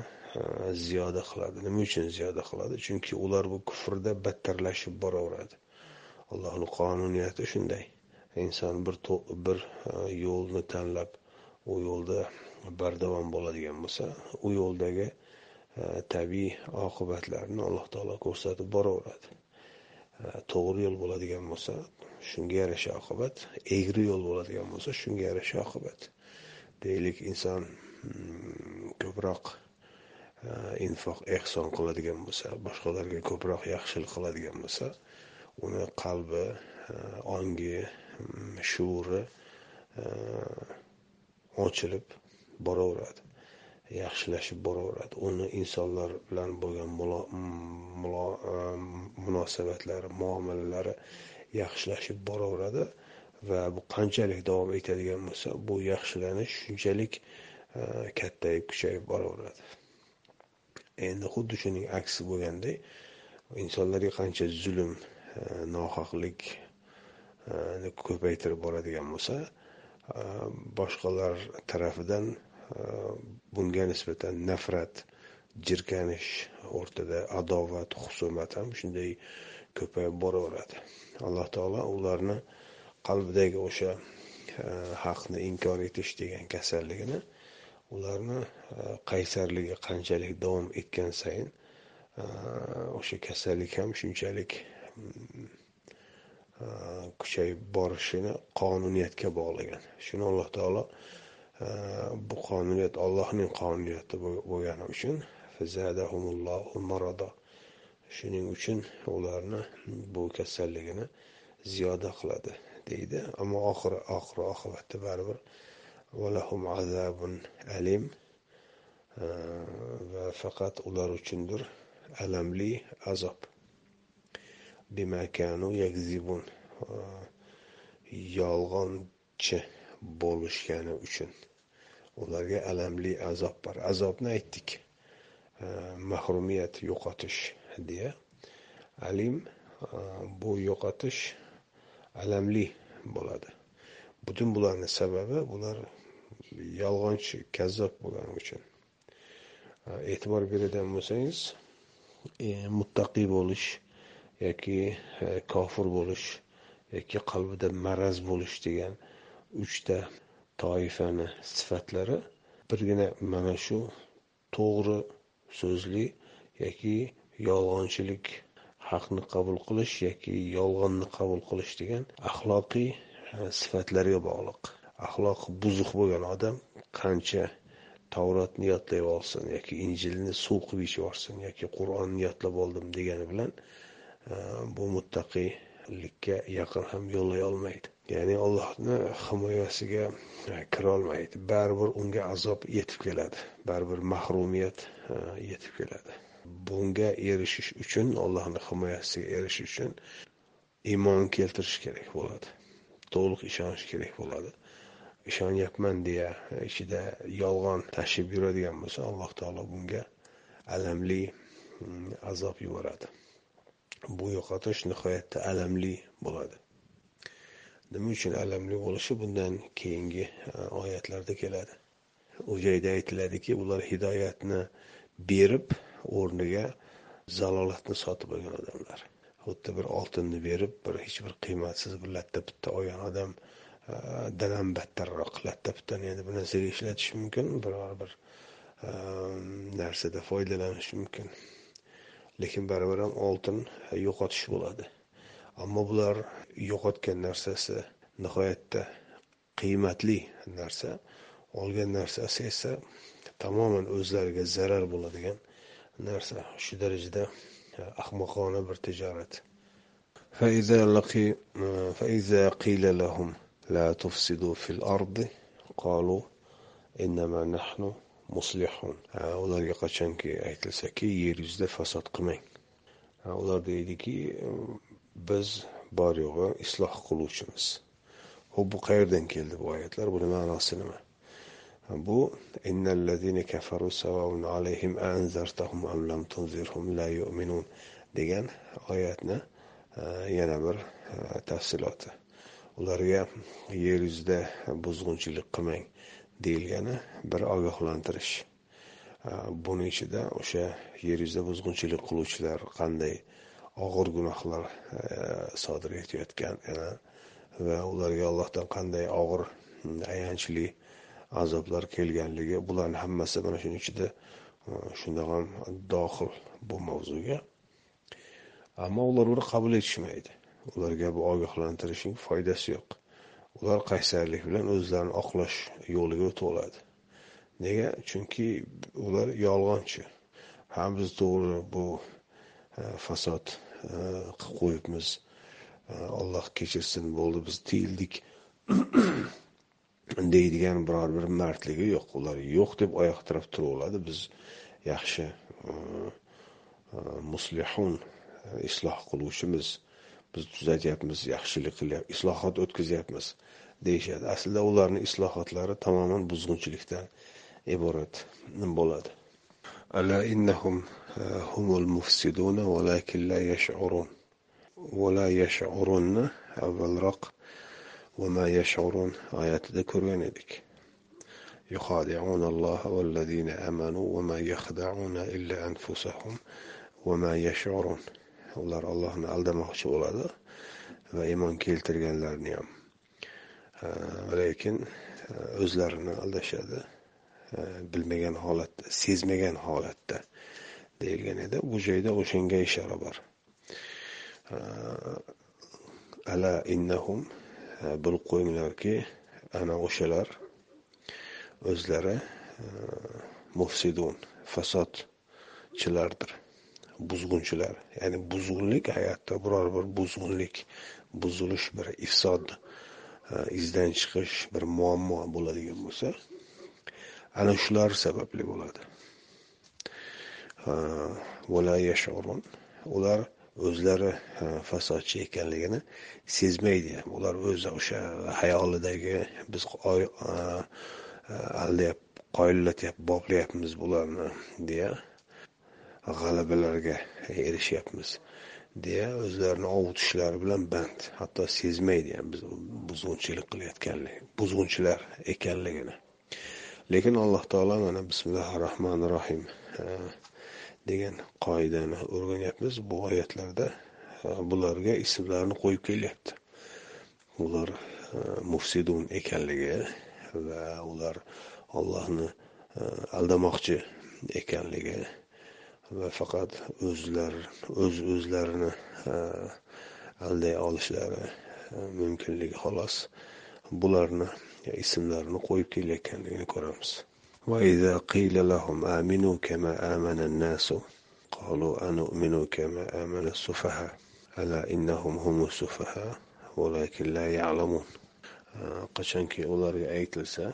A: ziyoda qiladi nima uchun ziyoda qiladi chunki ular bu kufrda battarlashib boraveradi allohni qonuniyati shunday inson bir bir yo'lni tanlab u yo'lda bardavom bo'ladigan bo'lsa u yo'ldagi tabiiy oqibatlarni alloh taolo ko'rsatib boraveradi to'g'ri yo'l bo'ladigan bo'lsa shunga yarasha oqibat egri yo'l bo'ladigan bo'lsa shunga yarasha oqibat deylik inson ko'proq infoq ehson qiladigan bo'lsa boshqalarga ko'proq yaxshilik qiladigan bo'lsa uni qalbi ongi shuuri ochilib boraveradi yaxshilashib boraveradi uni insonlar bilan bo'lgan munosabatlari muomalalari yaxshilashib boraveradi va bu qanchalik davom etadigan bo'lsa bu yaxshilanish shunchalik kattayib kuchayib boraveradi endi xuddi shuning aksi bo'lganday insonlarga qancha zulm nohaqlikni nohaqlik e, ko'paytirib boradigan bo'lsa e, boshqalar tarafidan bunga nisbatan nafrat jirkanish o'rtada adovat husumat ham shunday ko'payib boraveradi. Alloh taolo ularni qalbidagi o'sha haqni inkor etish degan kasalligini ularni e, qaysarligi qanchalik davom etgan sayin e, o'sha kasallik ham shunchalik e, kuchayib borishini qonuniyatga bog'lagan. Shuni alloh taolo bu qonuniyat allohning qonuniyati bo'lgani uchun shuning uchun ularni bu kasalligini ziyoda qiladi deydi. Ammo oxiri oxiri oqibatda baribir valahum azabun alim. Va faqat ular uchundir alamli azob. Bimakanu yakzibun. Yolg'onchi bo'lishgani uchun ularga alamli azob bor. Azobni aytdik. Mahrumiyat yo'qotish deya. Alim bu yo'qotish alamli bo'ladi. Butun bularni sababi bular yolg'onchi kazzob bo'lgani uchun. E'tibor beradigan bo'lsangiz e, muttaqiy bo'lish yoki e, kofir bo'lish yoki qalbida maraz bo'lish degan uchta toifani sifatlari birgina mana shu to'g'ri so'zli yoki yolg'onchilik haqni qabul qilish yoki yolg'onni qabul qilish degan axloqiy e, sifatlarga bog'liq. Axloqi buzuq bo'lgan odam qancha tavrotni yodlab olsin yoki injilni suv qilib ichib yuborsin yoki qur'onni yodlab oldim degani bilan e, bu muttaqiylikka yaqin ham yo'llay olmaydi. Ya'ni allohni himoyasiga kirolmaydi baribir unga azob yetib keladi. Baribir mahrumiyat e, yetib keladi. Bunga erishish uchun allohni himoyasiga erishish uchun iymon keltirish kerak bo'ladi. To'liq ishonish kerak bo'ladi. Ishonyapman deya ichida yolg'on tashib yuradigan bo'lsa alloh taolo bunga alamli mm, azob yuboradi. Bu yo'qotish nihoyatda alamli bo'ladi. Nima uchun alamli bo'lishi bundan keyingi e, oyatlarda keladi. U joyda aytiladiki ular hidoyatni berib o'rniga zalolatni sotib olgan odamlar. Xuddi bir oltinni berib bir hech bir qiymatsiz bir latta bitta olgan odam dan ham battarroq latta bittani endi bir narsaga ishlatish mumkin biror bir narsada foydalanish mumkin lekin baribir ham oltin yo'qotish bo'ladi ammo bular yo'qotgan narsasi nihoyatda qiymatli narsa olgan narsasi esa tamoman o'zlariga zarar bo'ladigan narsa shu darajada ahmoqona bir tijorat فإذا قيل لهم لا تفسدوا في الأرض قالوا إنما نحن muslihun ularga qachonki aytilsaki yer yuzida fasod qilmang ular deydiki biz bor yo'g'i isloh qiluvchimiz ho'p bu qayerdan keldi bu oyatlar buni ma'nosi nima bu degan oyatni yana bir tafsiloti ularga yer yuzida buzg'unchilik qilmang deyilgani bir ogohlantirish. Buni ichida o'sha yer yuzida buzg'unchilik qiluvchilar qanday og'ir gunohlar sodir etayotgan va ularga allohdan qanday og'ir ayanchli azoblar kelganligi bularni hammasi mana shuni ichida e, shundoq ham dohil bu mavzuga. Ammo ular uni qabul etishmaydi. Ularga bu ogohlantirishning foydasi yo'q. Ular qaysarlik bilan o'zlarini oqlash yo'liga o'tib oladi nega? Chunki ular yolg'onchi. Ha biz to'g'ri bu e, fasod e, qilib qo'yibmiz. E, Alloh kechirsin bo'ldi biz tiyildik. Deydigan biror bir mardligi yo'q. Ular yo'q deb oyoq tirab turaveradi. Biz yaxshi muslihun isloh qiluvchimiz. biz tuzatyapmiz yaxshilik qilyapmiz islohot o'tkazyapmiz deyishadi aslida ularni islohotlari tamoman buzg'unchilikdan iborat bo'ladi ala innahum eh, humul mufsiduna valakin la yash'urun vala yash'urunni avvalroq وما يشعرون oyatida ko'rgan edik يخادعون الله والذين آمنوا وما يخدعون إلا أنفسهم وما يشعرون Ular allohni aldamoqchi bo'ladi va iymon keltirganlarni ham e, lekin e, o'zlarini aldashadi e, bilmagan holatda sezmagan holatda deyilgan edi. Bu joyda o'shanga ishora bor. Ala innahum bilib qo'yinglarki ana o'shalar o'zlari mufsidun fasodchilardir. Buzg'unchilar. Ya'ni buzg'unlik hayotda biror bir buzg'unlik buzilish bir ifsod e, izdan chiqish bir muammo bo'ladigan bo'lsa ana shular sababli bo'ladi. E, Ular o'zlari e, fasodchi ekanligini sezmaydi. Ular o'zi o'sha hayolidagi biz e, aldayap qoyillatyapmiz boplayapmiz bularni deya g'alabalarga erishyapmiz deya o'zlarini ovutishlari bilan band hatto sezmaydi ham biz buzg'unchilik qilayotganlik buzg'unchilar ekanligini. Lekin alloh taolo mana bismillahi rohmanir rohim e, degan qoidani o'rganyapmiz. Bu oyatlarda e, bularga ismlarni qo'yib kelyapti. Ular e, mufsidun ekanligi va ular ollohni aldamoqchi ekanligi va faqat o'zlar o'z o'zlarini alday olishlari mumkinligi xolos bularni ismlarini qo'yib kelayotganligini ko'ramiz وإذا قيل لهم آمنوا كما آمن الناس قالوا أنؤمن كما آمن السفهاء ألا إنهم هم السفهاء ولكن لا يعلمون qachonki ularga aytilsa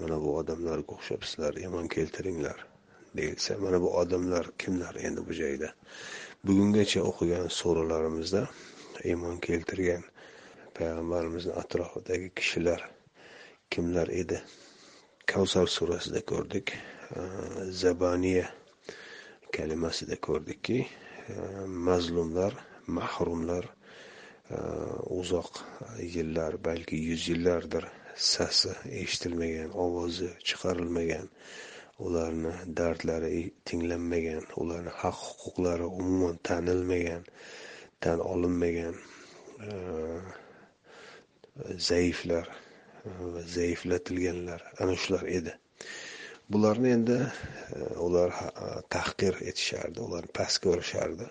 A: mana bu odamlarga o'xshab sizlar iymon keltiringlar Deyilsa mana bu odamlar kimlar endi bu joyda? Bugungacha o'qigan suralarimizda iymon keltirgan payg'ambarimizni atrofidagi kishilar kimlar edi? Kavsar surasida ko'rdik e, zabaniya kalimasida ko'rdikki e, mazlumlar mahrumlar e, uzoq yillar balki yuz yillardir sasi eshitilmagan ovozi chiqarilmagan ularni dardlari tinglanmagan ularni haq huquqlari umuman tanilmagan tan olinmagan zaiflar va zaiflatilganlar ana shular edi. Bularni endi ular tahqir etishardi ularni past ko'rishardi.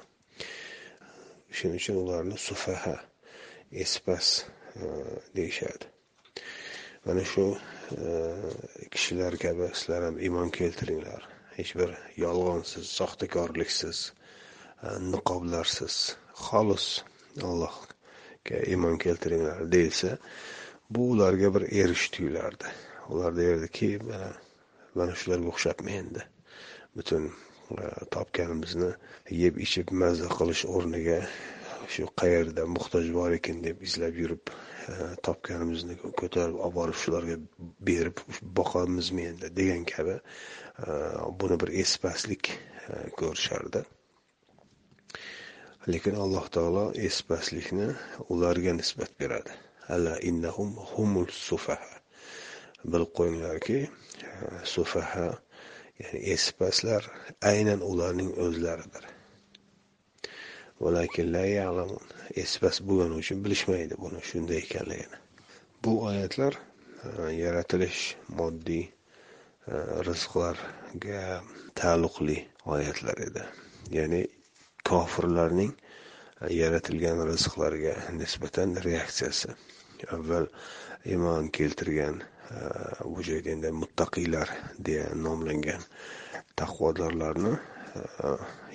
A: Shuning uchun ularni sufaha espas deyishadi mana shu kishilar kabi sizlar ham iymon keltiringlar. Hech bir yolg'onsiz soxtakorliksiz niqoblarsiz. Xolis allohga iymon keltiringlar deyilsa bu ularga bir erish tuyulardi ular derdiki mana mana shularga o'xshabmi endi. Butun topganimizni yeb ichib mazza qilish o'rniga shu qayerda muhtoj bor ekan deb izlab yurib topganimizni ko'tarib olib borib shularga berib boqamizmi endi degan kabi e, buni bir espaslik e, ko'rishardi. Lekin alloh taolo espaslikni ularga nisbat beradi. Alla innahum humul sufaha. Bilib qo'yinglarki e, sufaha ya'ni espaslar aynan ularning o'zlaridir. Espas bo'lgani uchun bilishmaydi buni shunday ekanligini. Bu oyatlar e, yaratilish moddiy e, rizqlarga taalluqli oyatlar edi. Ya'ni kofirlarning e, yaratilgan rizqlarga nisbatan reaksiyasi. Avval iymon keltirgan bu joyda endi muttaqiylar deya nomlangan taqvodorlarni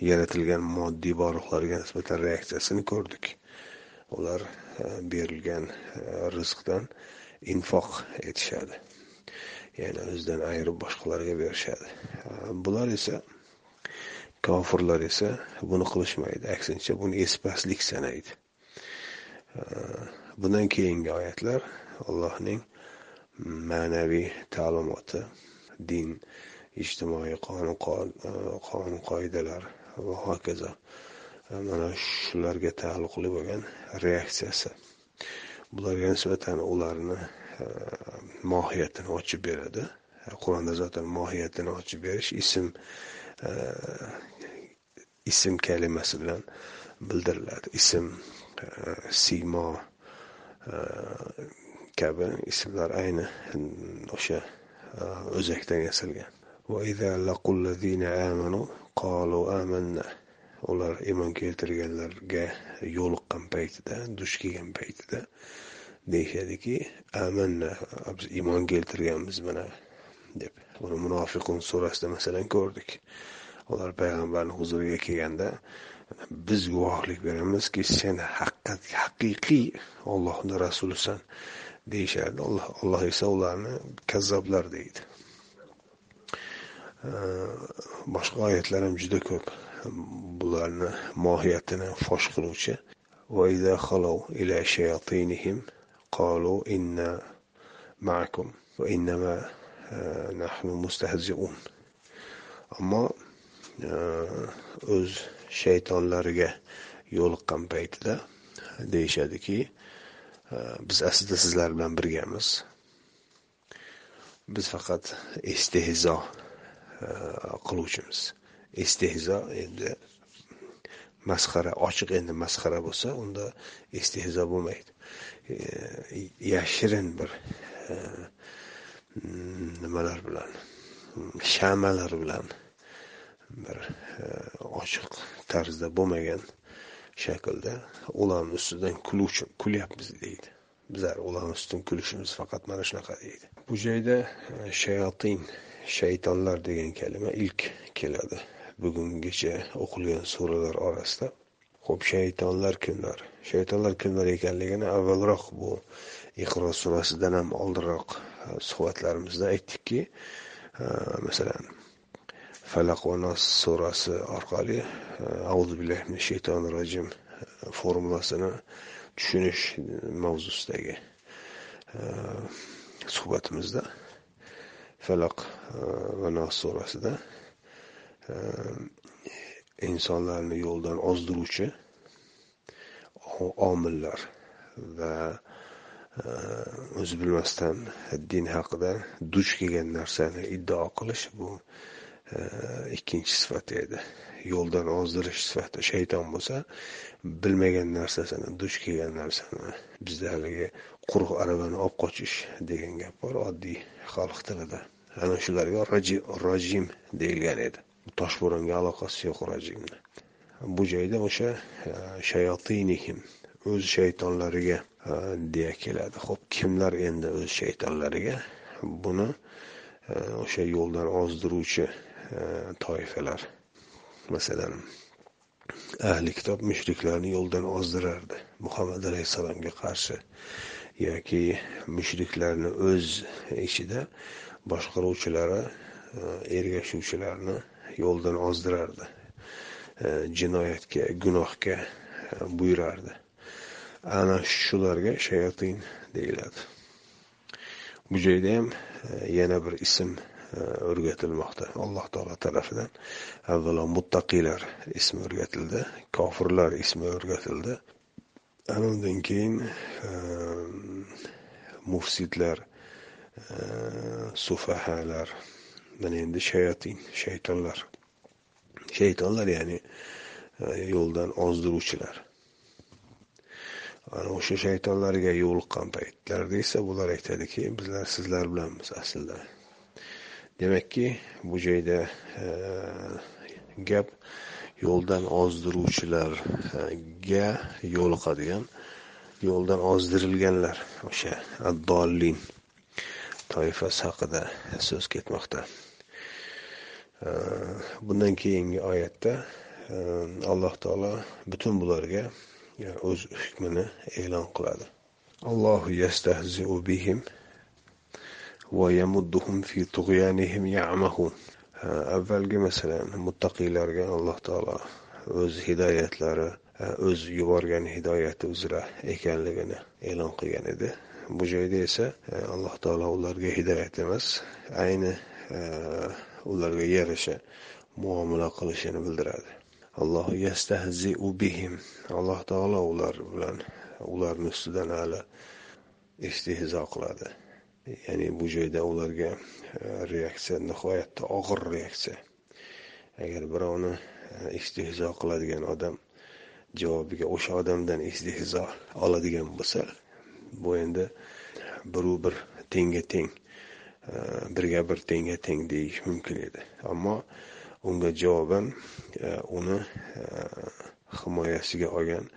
A: yaratilgan moddiy borliqlarga nisbatan reaksiyasini ko'rdik. Ular e, berilgan e, rizqdan infoq etishadi. Ya'ni o'zidan ayirib boshqalarga berishadi. E, bular esa kofirlar esa buni qilishmaydi. Aksincha buni espaslik sanaydi. Bundan keyingi oyatlar allohning ma'naviy ta'limoti din ijtimoiy qonun qonun qoidalar va hokazo mana shularga taalluqli bo'lgan reaksiyasi. Bularga nisbatan ularni e, mohiyatini ochib beradi. Qur'onda zotan mohiyatini ochib berish ism e, ism kalimasi bilan bildiriladi. Ism e, siymo kabi ismlar ayni o'sha o'zakdan yasalgan. Ular iymon keltirganlarga yo'liqqan paytida duch kelgan paytida deyishadiki amanna biz iymon keltirganmiz mana deb. Buni munofiqun surasida masalan ko'rdik. Ular payg'ambarni huzuriga kelganda biz guvohlik beramizki sen haqiqiy ollohni rasulisan deyishardi. Alloh esa ularni kazzoblar deydi. boshqa oyatlar ham juda ko'p bularni mohiyatini fosh qiluvchi قالوا إنا معكم وإنما نحن مستهزئون ammo o'z shaytonlariga yo'liqqan paytida deyishadiki biz aslida sizlar bilan birgamiz biz faqat istehzo Э, qiluvchimiz. Istehzo endi masxara ochiq endi masxara bo'lsa unda istehzo bo'lmaydi. Yashirin bir e, mm, nimalar bilan shamalar bilan bir e, ochiq tarzda bo'lmagan shaklda ularni ustidan kuluvchi kulyapmiz deydi. Bizlar ularni ustidan kulishimiz faqat mana shunaqa deydi. Bu joyda e, shayotin shaytonlar degan kalima ilk keladi. Bugungacha o'qilgan suralar orasida. Ho'p shaytonlar kimlar shaytonlar kimlar ekanligini avvalroq bu iqro surasidan ham oldinroq e, suhbatlarimizda aytdikki e, masalan falaq va nos surasi orqali e, auzu billahi min shaytonir rojim formulasini tushunish mavzusidagi suhbatimizda falaq e, va nos surasida. E, insonlarni yo'ldan ozdiruvchi omillar va e, o'zi bilmasdan din haqida duch kelgan narsani iddao qilish bu ikkinchi sifati edi. Yo'ldan ozdirish sifati. Shayton bo'lsa bilmagan narsasini duch kelgan narsani bizda haligi quruq aravani olib qochish degan gap bor. Oddiy xalq tilida. Ana shularga rojim deyilgan edi. Toshbo'ronga aloqasi yo'q rojimni. Bu joyda o'sha e, shayotinihim o'z shaytonlariga e, deya keladi. Ho'p kimlar endi o'z shaytonlariga? Buni e, o'sha yo'ldan ozdiruvchi toifalar masalan ahli kitob mushriklarni yo'ldan ozdirardi. Muhammad alayhissalomga qarshi yoki mushriklarni o'z ichida boshqaruvchilari e, ergashuvchilarni yo'ldan ozdirardi. E, jinoyatga gunohga e, buyurardi. Ana shularga shayotin deyiladi. Bu joyda ham yana bir ism o'rgatilmoqda. Alloh taolo tarafidan avvalo muttaqiylar ismi o'rgatildi kofirlar ismi o'rgatildi. Ana undan keyin mufsidlar sufahalar. Mana endi shayatin shaytonlar. Shaytonlar ya'ni e, yo'ldan ozdiruvchilar. Ana o'sha shaytonlarga yo'liqqan paytlarida esa bular aytadiki bizlar sizlar bilanmiz aslida. Demakki bu joyda e, gap yo'ldan ozdiruvchilarga yo'liqadigan yo'ldan ozdirilganlar. O'sha addolin toifasi haqida so'z ketmoqda. Bundan keyingi oyatda e, alloh taolo butun bularga e, o'z hukmini e'lon qiladi. Allohu yastahziu bihim va yamudduhum fi tug'yanihim ya'mahun. Avvalgi masalan muttaqiylarga alloh taolo o'z hidoyatlari e, o'z yuborgan hidoyati uzra ekanligini e'lon qilgan edi. Bu joyda esa e, alloh taolo ularga hidoyat emas ayni e, ularga yarasha muomala qilishini bildiradi. Alloh yastahziu bihim. Alloh taolo ular bilan ularni ustidan hali istehzo qiladi. Ya'ni bu joyda ularga e, reaksiya nihoyatda og'ir reaksiya. Agar birovni istehzo qiladigan odam javobiga o'sha odamdan istehzo oladigan bo'lsa bu endi biru bir tengga teng e, birga bir tengga teng deyish mumkin edi. Ammo unga javoban e, uni e, himoyasiga olgan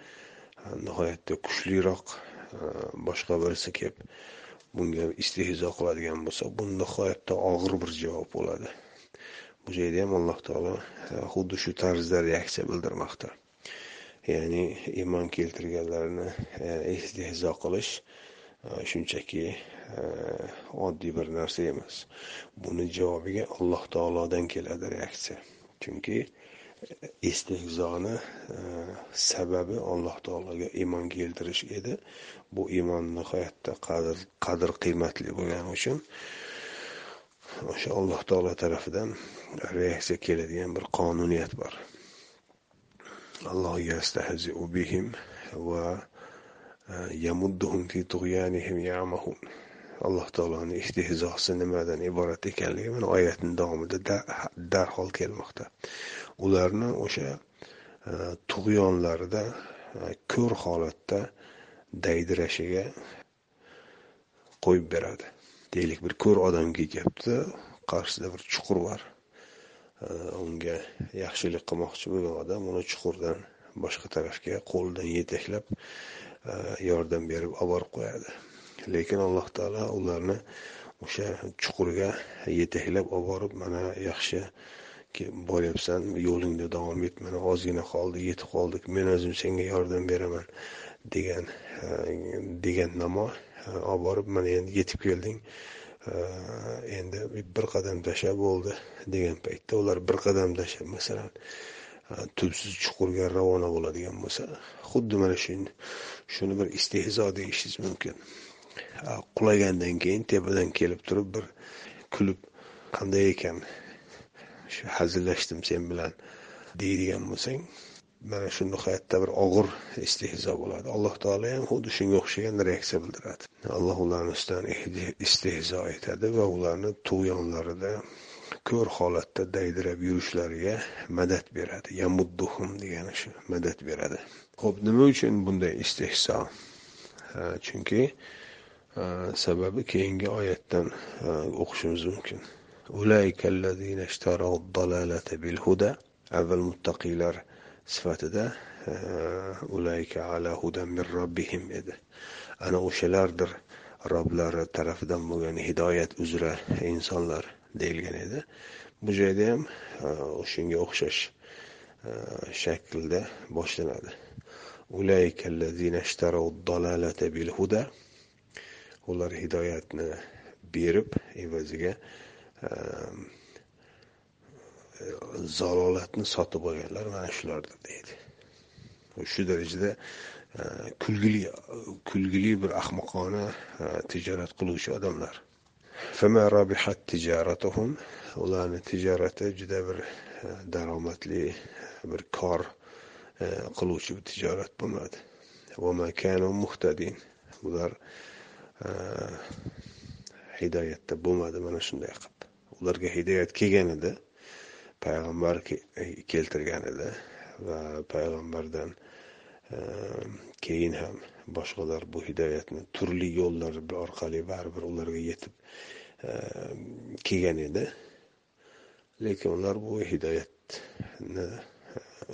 A: nihoyatda kuchliroq boshqa birisi kelib bunga istehzo qiladigan bo'lsa bu nihoyatda og'ir bir javob bo'ladi. Bu joyda ham alloh taolo xuddi shu tarzda reaksiya bildirmoqda. Ya'ni iymon keltirganlarni e, istehzo qilish e, shunchaki e, oddiy bir narsa emas. Buni javobiga alloh taolodan keladi reaksiya. Chunki istehzoni sababi alloh taologa iymon keltirish edi. Bu iymon nihoyatda qadr qadr qiymatli bo'lgani uchun o'sha alloh taolo tarafidan reaksiya keladigan bir qonuniyat bor. Alloh bihim va yamudduhum fi tug'yanihim ya'mahun alloh taoloni istehzosi nimadan iborat ekanligi mana oyatni davomida darhol kelmoqda ularni o'sha tug'yonlarida ko'r holatda daydirashiga qo'yib beradi deylik bir ko'r odam kelyapti qarshisida bir chuqur bor unga yaxshilik qilmoqchi bo'lgan odam uni chuqurdan boshqa tarafga qo'lidan yetaklab e, yordam berib olib borib qo'yadi lekin alloh taolo ularni o'sha chuqurga yetaklab olib borib mana yaxshi boryapsan yo'lingda davom et mana ozgina qoldi yetib qoldik men o'zim senga yordam beraman degan e, degan namo e, olib borib mana endi yetib kelding endi bir qadam tashlab bo'ldi degan paytda ular bir qadam tashlab masalan tubsiz chuqurga ravona bo'ladigan bo'lsa xuddi mana shu shuni bir istehzo deyishingiz mumkin. Qulagandan keyin tepadan kelib turib bir kulib qanday ekan? Shu hazillashdim sen bilan deydigan bo'lsang mana shunda hayotda bir og'ir istehzo bo'ladi. Alloh taolo ham xuddi shunga o'xshagan reaksiya bildiradi. Alloh ularni ustidan istehzo etadi va ularni tug'yonlarida ko'r holatda daydirab yurishlariga madad beradi. Yamudduhum degani shu madad beradi. Ho'p nima uchun bunday istehzo? Chunki sababi keyingi oyatdan o'qishimiz mumkin. Avval muttaqiylar sifatida e, ulayka ala hudan min robbihim edi. Ana o'shalardir roblari tarafidan bo'lgan hidoyat uzra insonlar deyilgan edi. Bu joyda ham e, shunga o'xshash e, shaklda boshlanadi. Ular hidoyatni berib evaziga zalolatni sotib olganlar mana shulardir deydi. Shu darajada e, kulgili kulgili bir ahmoqona e, tijorat qiluvchi odamlar. Ularni tijorati juda bir e, daromadli bir kor qiluvchi bir tijorat bo'lmadi. Ular hidoyatda bo'lmadi mana shunday qilib. Ularga hidoyat kelgan edi. Payg'ambar keltirgan edi va payg'ambardan e, keyin ham boshqalar bu hidoyatni turli yo'llar orqali baribir ularga yetib e, kelgan edi. Lekin ular bu hidoyatni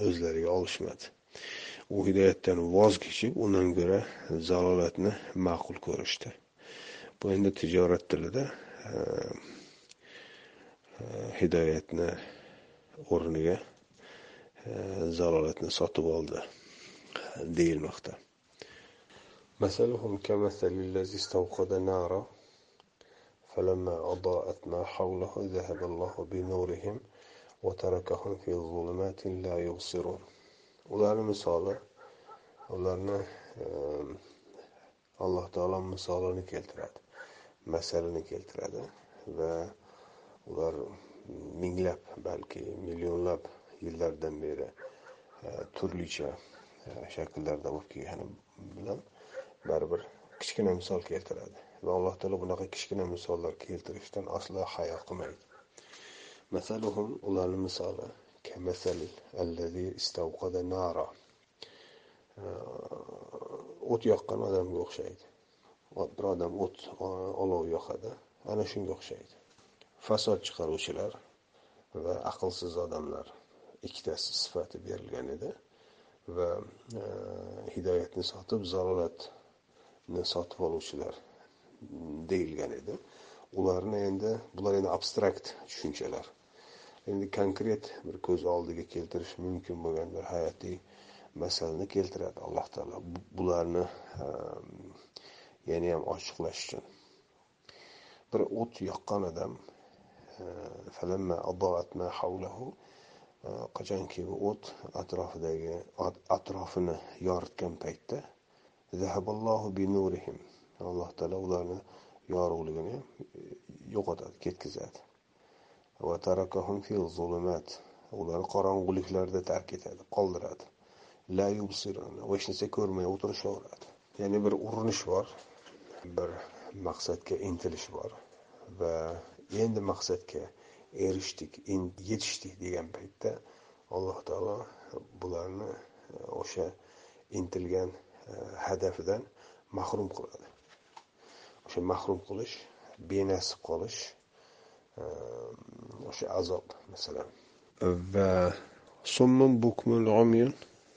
A: o'zlariga olishmadi. U hidoyatdan voz kechib undan ko'ra zalolatni ma'qul ko'rishdi. Bu endi tijorat tilida e, hidoyatni o'rniga e, zalolatni sotib oldi deyilmoqda مثلهم كمثل الذي استوقد نارا فلما أضاءت ما حوله ذهب الله بنورهم وتركهم في ظلمات لا يبصرون ularni misoli ularni e, alloh taolo misolini keltiradi masalini keltiradi va ular minglab balki millionlab yillardan beri e, turlicha e, shakllarda bo'lib kelgani bilan baribir kichkina misol keltiradi. Va alloh taolo bunaqa kichkina misollar keltirishdan aslo hayo qilmaydi. Masaluhum ularni misoli e, o't yoqqan odamga o'xshaydi. Bir odam o't e, olov yoqadi. Ana shunga o'xshaydi. Fasod chiqaruvchilar va aqlsiz odamlar ikkitasi sifati berilgan edi va e, hidoyatni sotib zalolatni sotib oluvchilar deyilgan edi. Ularni endi bular endi abstrakt tushunchalar. Endi konkret bir ko'z oldiga keltirish mumkin bo'lgan bir hayotiy masalani keltiradi alloh taolo. Bularni e, yana ham ochiqlash uchun. Bir o't yoqqan odam qachonki bu o't atrofidagi atrofini yoritgan paytda alloh taolo ularni yorug'ligini yo'qotadi ketkazadi ularni qorong'uliklarda tark etadi qoldiradi. La hech narsa ko'rmay o'tirishaveradi. Ya'ni bir urinish bor bir maqsadga intilish bor. Va endi maqsadga erishdik yetishdik degan paytda alloh taolo bularni e, o'sha intilgan e, hadafidan mahrum qiladi. O'sha mahrum qilish benasib qolish e, o'sha azob masalan. Va summun bukmun umyun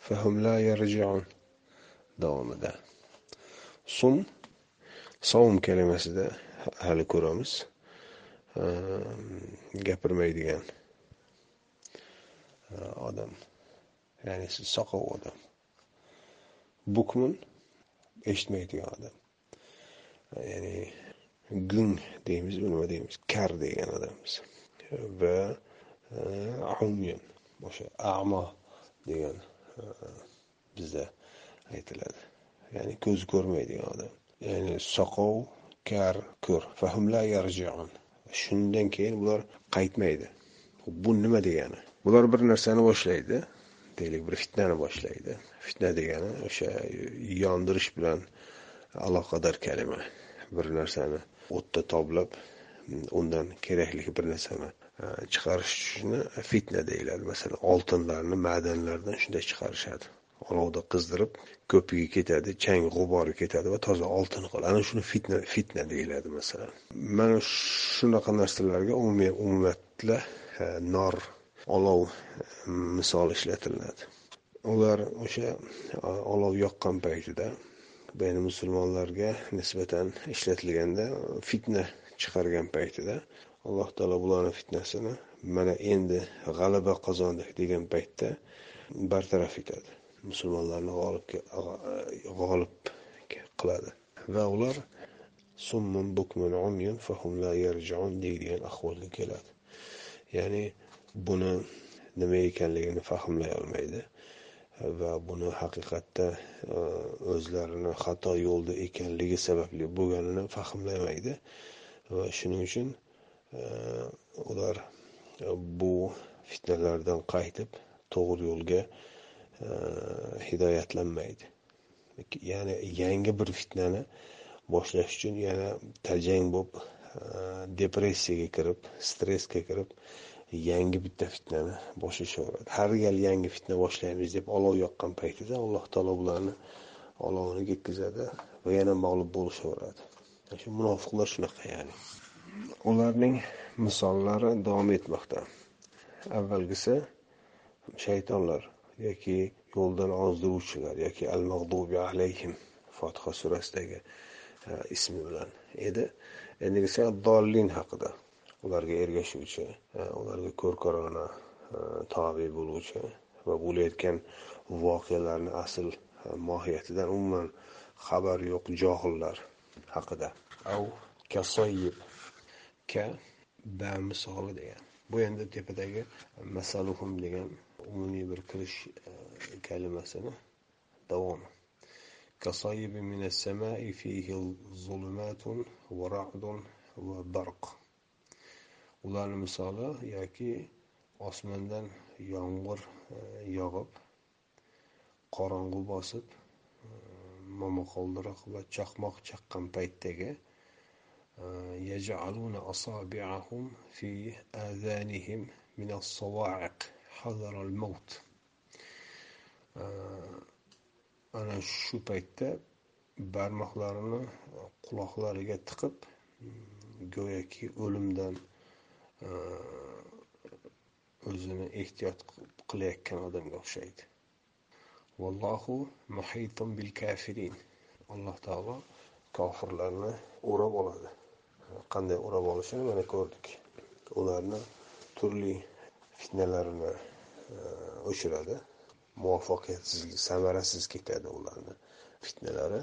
A: fahum la yarji'un davomida. Sum savm kalimasida hali ko'ramiz. Ehm, gapirmaydigan e, odam. Ya'ni soqov odam. Bukmun eshitmaydigan odam. E, ya'ni gung deymizmi nima deymiz? Kar degan odammiz. Va e, umyun o'sha amo degan bizda aytiladi. Ya'ni ko'zi ko'rmaydigan odam. Ya'ni soqov kar ko'r. Shundan keyin bular qaytmaydi. Bu nima degani? Bular bir narsani boshlaydi deylik bir fitnani boshlaydi. Fitna degani o'sha yondirish bilan aloqador kalima. Bir narsani o'tda toblab undan kerakli bir narsani e, chiqarish chiqarishni fitna deyiladi. Masalan oltinlarni ma'danlardan shunday chiqarishadi. Olovda qizdirib ko'pigi ketadi chang g'ubori ketadi va toza oltin qoladi ana shuni fitna fitna deyiladi masalan. Mana shunaqa narsalarga umumatla nor olov misol ishlatiladi. Ular o'sha olov yoqqan paytida ya'ni musulmonlarga nisbatan ishlatilganda fitna chiqargan paytida alloh taolo bularni fitnasini mana endi g'alaba qozondik degan paytda bartaraf etadi. Musulmonlarni g'olib qiladi. Va ular summun bukmun umyun fahum la yarjiun deydigan ahvolga keladi. Ya'ni buni nima ekanligini fahmlay olmaydi va buni haqiqatda e, o'zlarini xato yo'lda ekanligi sababli bo'lganini fahmlamaydi va shuning uchun e, ular bu fitnalardan qaytib to'g'ri yo'lga hidoyatlanmaydi. Ya'ni yangi bir fitnani boshlash uchun yana tajang bo'lib e, depressiyaga kirib stressga kirib yangi bitta fitnani boshlashaveradi har gal yangi fitna boshlaymiz deb olov yoqqan paytida alloh taolo bularni olovini ketkazadi va yana mag'lub bo'lishaveradi. Shu munofiqlar shunaqa ya'ni. Ularning misollari davom etmoqda. Avvalgisi shaytonlar. Yoki yo'ldan ozdiruvchilar yoki al mag'dubi alayhim fotiha surasidagi e, ismi bilan edi. Endigi dollin haqida ularga ergashuvchi e, ularga ko'rkorona e, tobe bo'luvchi va bo'layotgan voqealarni asl e, mohiyatidan umuman xabar yo'q johillar haqida. Av kasoyib ka ba misoli degan. Bu endi tepadagi masaluhum degan umumiy bir kirish kalimasini davomi كصيب من السماء فيه ظلمات ورعد وبرق ularni misoli yoki osmondan yomg'ir e, yog'ib qorong'u bosib e, momaqaldiroq va chaqmoq chaqqan paytdagi يجعلون أصابعهم في آذانهم من الصواعق حذر الموت ana shu paytda barmoqlarini quloqlariga tiqib go'yoki o'limdan o'zini ehtiyot qilayotgan odamga o'xshaydi vallohu muhitun bil kafirin alloh taolo kofirlarni o'rab oladi qanday o'rab olishini mana ko'rdik ularni turli fitnalarini e, o'chiradi. Muvaffaqiyatsiz samarasiz ketadi ularni fitnalari.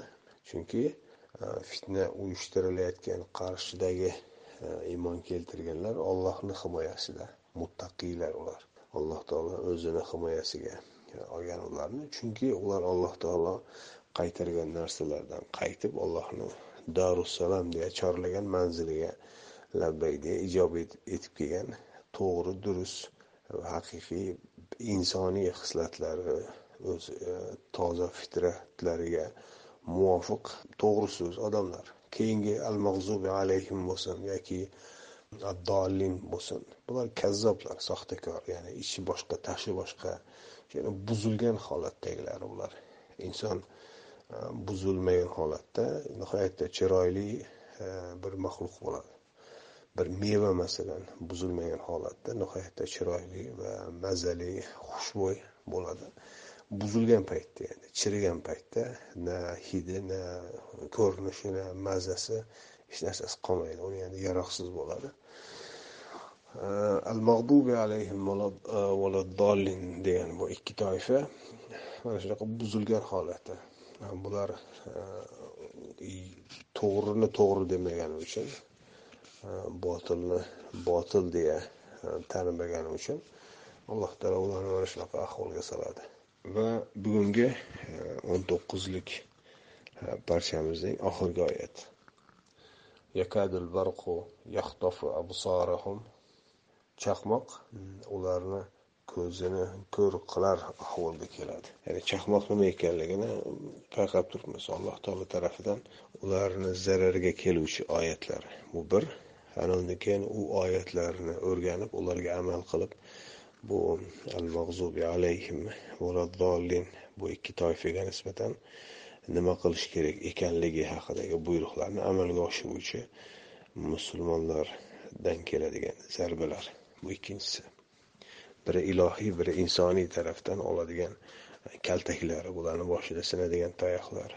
A: Chunki e, fitna uyushtirilayotgan qarshidagi e, iymon keltirganlar ollohni himoyasida muttaqiylar ular. Alloh taolo o'zini himoyasiga olgan ularni. Chunki ular alloh taolo qaytargan narsalardan qaytib allohni darussalom deya chorlagan manziliga labbay deya ijobat etib kelgan to'g'ri durust haqiqiy insoniy hislatlari o'z e, toza fitratlariga muvofiq to'g'ri so'z odamlar. Keyingi al mag'zubi alayhim bo'lsin yoki addolin bo'lsin bular kazzoblar soxtakor ya'ni ichi boshqa tashi boshqa buzilgan holatdagilar ular. Inson e, buzilmagan holatda nihoyatda chiroyli e, bir maxluq bo'ladi. Bir meva masalan buzilmagan holatda nihoyatda chiroyli va mazali xushbo'y bo'ladi. Buzilgan paytda ya'ni chirigan paytda na hidi na ko'rinishi na mazasi hech narsasi qolmaydi. Uni yani yaroqsiz bo'ladi. Al mag'dubi alayhim valaddolin e, degan bu ikki toifa mana shunaqa buzilgan holatda. Bular e, to'g'rini to'g'ri demagani uchun botilni botil deya tanimagani uchun alloh taolo ularni mana shunaqa ahvolga soladi. Va bugungi o'n to'qqizlik parchamizning oxirgi oyati yakadul barqu yaxtofu absarahum. Chaqmoq ularni ko'zini ko'r qilar ahvolga keladi. Ya'ni chaqmoq nima ekanligini payqab turibmiz. Alloh taolo tarafidan ularni zarariga keluvchi oyatlar. Bu bir ana keyin u oyatlarni o'rganib ularga amal qilib bu al mag'zubi alayhim bu ikki toifaga nisbatan nima qilish kerak ekanligi haqidagi buyruqlarni amalga oshiruvchi musulmonlardan keladigan zarbalar. Bu ikkinchisi. Biri ilohiy biri insoniy tarafdan oladigan kaltaklari bularni boshida sinadigan tayoqlar.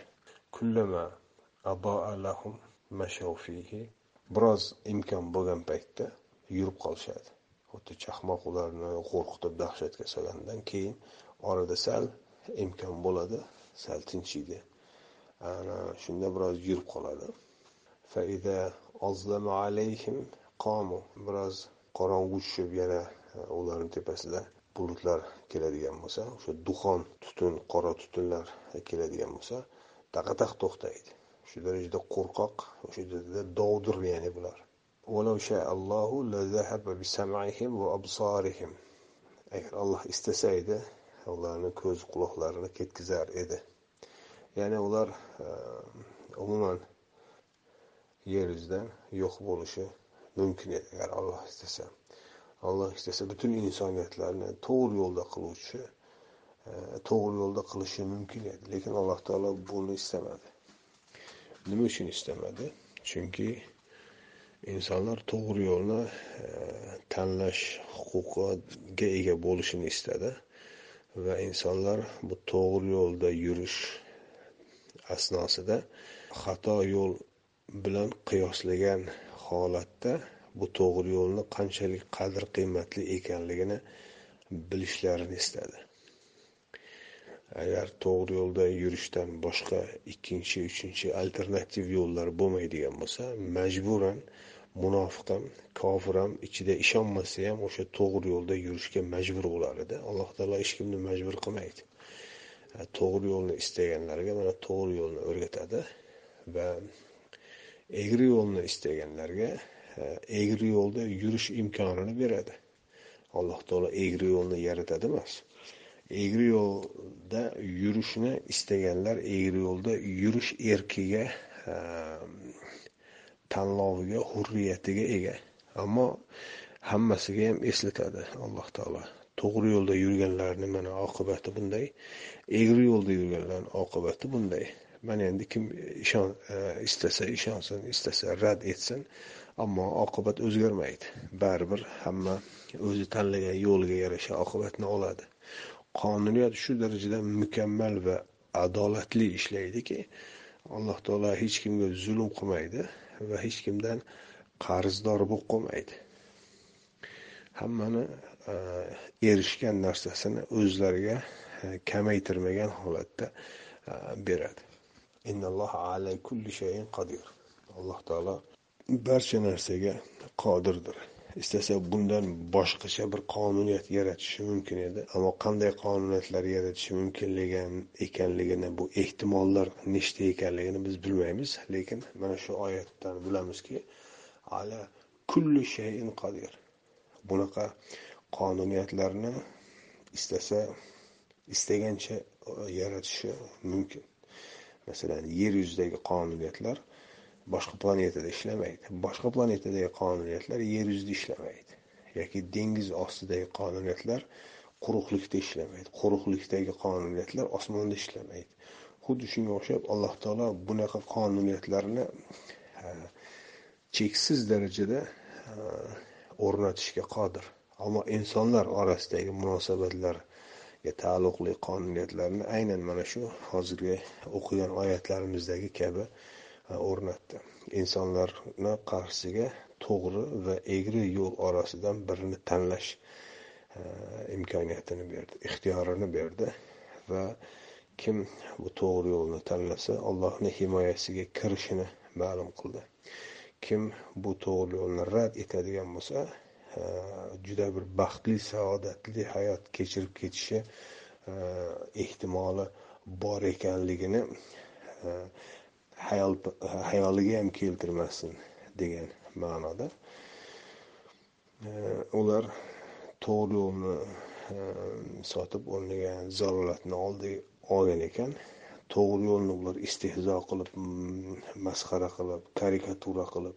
A: Biroz imkon bo'lgan paytda yurib qolishadi. Xuddi chaqmoq ularni qo'rqitib dahshatga solgandan keyin orada sal imkon bo'ladi sal tinchiydi. Ana shunda biroz yurib qoladi. Biroz qorong'u tushib yana e, ularni tepasida bulutlar keladigan bo'lsa o'sha duxon tutun qora tutunlar keladigan bo'lsa taqataq to'xtaydi. Shu darajada qo'rqoq o'sha darajada dovdir ya'ni bular agar alloh istasa edi ularni ko'z quloqlarini ketkazar edi ya'ni ular umuman yer yuzidan yo'q bo'lishi mumkin edi agar alloh istasa alloh istasa butun insoniyatlarni to'g'ri yo'lda qiluvchi to'g'ri yo'lda qilishi mumkin edi lekin alloh taolo buni istamadi nima uchun istamadi? Chunki insonlar to'g'ri yo'lni e, tanlash huquqiga ega bo'lishini istadi va insonlar bu to'g'ri yo'lda yurish asnosida xato yo'l bilan qiyoslagan holatda bu to'g'ri yo'lni qanchalik qadr qiymatli ekanligini bilishlarini istadi. Agar to'g'ri yo'lda yurishdan boshqa ikkinchi uchinchi alternativ yo'llar bo'lmaydigan bo'lsa majburan munofiq ham kofir ham ichida ishonmasa ham o'sha to'g'ri yo'lda yurishga majbur bo'lar edi. Alloh taolo hech kimni majbur qilmaydi. To'g'ri yo'lni istaganlarga mana to'g'ri yo'lni o'rgatadi va egri yo'lni istaganlarga egri yo'lda yurish imkonini beradi. Alloh taolo egri yo'lni yaratadi emas. Egri yo'lda yurishni istaganlar egri yo'lda yurish erkiga tanloviga hurriyatiga ega. Ammo hammasiga ham eslatadi alloh taolo. To'g'ri yo'lda yurganlarni mana oqibati bunday egri yo'lda yurganlarni oqibati bunday. Mana endi kim ishon e, istasa ishonsin istasa rad etsin ammo oqibat o'zgarmaydi. Baribir hamma o'zi tanlagan yo'liga yarasha oqibatni oladi. Qonuniyat shu darajada mukammal va adolatli ishlaydiki alloh taolo hech kimga zulm qilmaydi va hech kimdan qarzdor bo'lib qolmaydi. Hammani e, erishgan narsasini o'zlariga e, kamaytirmagan holatda e, beradi. Alloh taolo barcha narsaga qodirdir. Istasa bundan boshqacha bir qonuniyat yaratishi mumkin edi. Ammo qanday qonuniyatlar yaratishi mumkinligi ekanligini bu ehtimollar nechta ekanligini biz bilmaymiz. Lekin mana shu oyatdan bilamizki ala kulli shayin qodir bunaqa qonuniyatlarni istasa istagancha yaratishi mumkin. Masalan yer yuzidagi qonuniyatlar boshqa planetada ishlamaydi boshqa planetadagi qonuniyatlar yer yuzida ishlamaydi. Yoki dengiz ostidagi qonuniyatlar quruqlikda ishlamaydi quruqlikdagi qonuniyatlar osmonda ishlamaydi. Xuddi shunga o'xshab alloh taolo bunaqa qonuniyatlarni cheksiz darajada o'rnatishga qodir. Ammo insonlar orasidagi munosabatlarga taalluqli qonuniyatlarni aynan mana shu hozirgi o'qigan oyatlarimizdagi kabi E, o'rnatdi. Insonlarni qarshisiga to'g'ri va egri yo'l orasidan birini tanlash e, imkoniyatini berdi ixtiyorini berdi va kim bu to'g'ri yo'lni tanlasa allohni himoyasiga kirishini ma'lum qildi. Kim bu to'g'ri yo'lni rad etadigan bo'lsa e, juda bir baxtli saodatli hayot kechirib ketishi ehtimoli bor ekanligini hayoliga ham keltirmasin degan ma'noda. Ular to'g'ri yo'lni e, sotib o'rniga zalolatni olgan ekan. To'g'ri yo'lni ular istehzo qilib masxara qilib karikatura qilib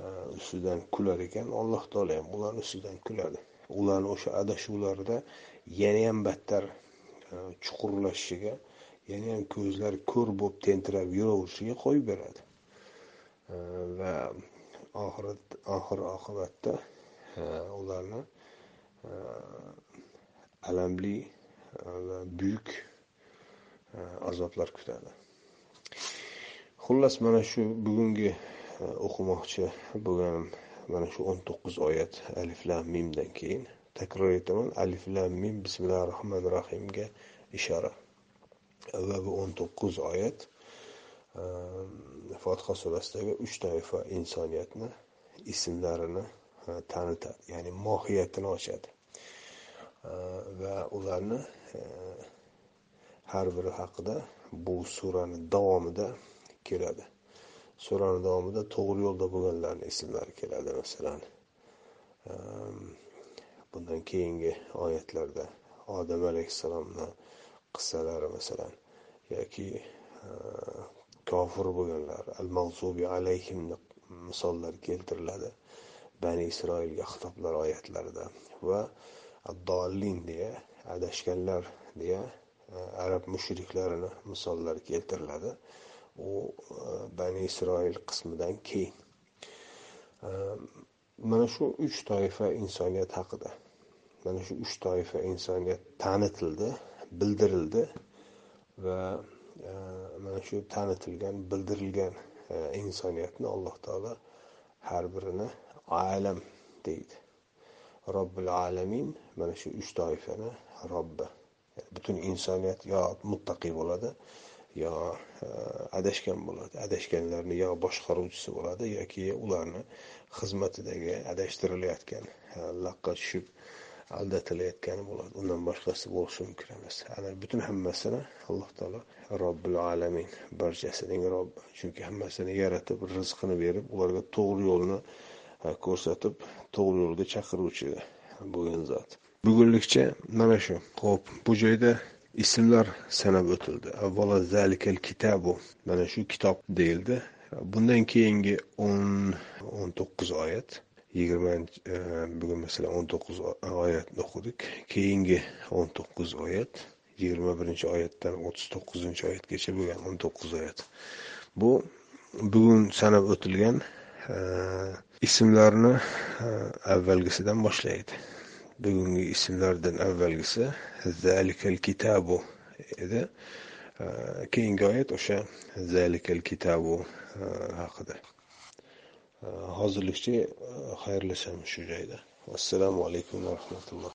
A: e, ustidan kular ekan. Alloh taolo ham ularni ustidan kuladi. Ularni o'sha adashuvlarida yanayam battar e, chuqurlashishiga yanayam ko'zlari ko'r bo'lib tentirab yuraverishiga qo'yib beradi. Va oxirat oxir oqibatda e, ularni e, alamli e, va buyuk azoblar kutadi. Xullas mana shu bugungi o'qimoqchi bo'lganim mana shu o'n to'qqiz oyat alif lam mimdan keyin takror aytaman. Alif lam mim bismillahi rohmanir rohimga ishora. Va bu o'n to'qqiz oyat ehm, fotiha surasidagi uch toifa insoniyatni ismlarini e, tanitadi ya'ni mohiyatini ochadi. E, va ularni e, har biri haqida bu surani davomida keladi. Surani davomida to'g'ri yo'lda bo'lganlarni ismlari keladi masalan ehm, bundan keyingi oyatlarda odam alayhissalomni qissalari masalan yoki e, kofir bo'lganlar al mag'zubi alayhimni misollar keltiriladi bani isroilga xitoblar oyatlarida va addolin deya adashganlar deya e, arab mushriklarini misollar keltiriladi. U e, bani isroil qismidan keyin. Mana shu uch toifa insoniyat haqida mana shu uch toifa insoniyat tanitildi. Bildirildi va e, mana shu tanitilgan bildirilgan e, insoniyatni alloh taolo har birini alam deydi. Robbil alamin mana shu uch toifani robbi. Butun insoniyat yo muttaqiy bo'ladi yo e, adashgan bo'ladi. Adashganlarni yo boshqaruvchisi bo'ladi yoki ularni xizmatidagi adashtirilayotgan laqqa tushib aldatilayotgan bo'ladi. Undan boshqasi bo'lishi mumkin emas ana butun hammasini alloh taolo robbil alamin barchasining robbi chunki hammasini yaratib rizqini berib ularga to'g'ri yo'lni e, ko'rsatib to'g'ri yo'lga chaqiruvchi bo'lgan zot. Bugunlikcha mana shu. Ho'p bu joyda ismlar sanab o'tildi. Avvalo zalikal kitabu mana shu kitob deyildi. Bundan keyingi o'n o'n to'qqiz oyat. Yigirmanchi e, bugun masalan o'n to'qqiz oyatni o'qidik. Keyingi o'n to'qqiz oyat yigirma birinchi oyatdan o'ttiz to'qqizinchi oyatgacha bo'lgan o'n to'qqiz oyat. Bu bugun sanab o'tilgan e, ismlarni e, avvalgisidan boshlaydi. Bugungi ismlardan avvalgisi zalikal kitabu edi. Keyingi oyat o'sha zalikal kitabu haqida. Hozirlikcha e, xayrlashamiz shu joyda. Assalomu alaykum va rahmatulloh.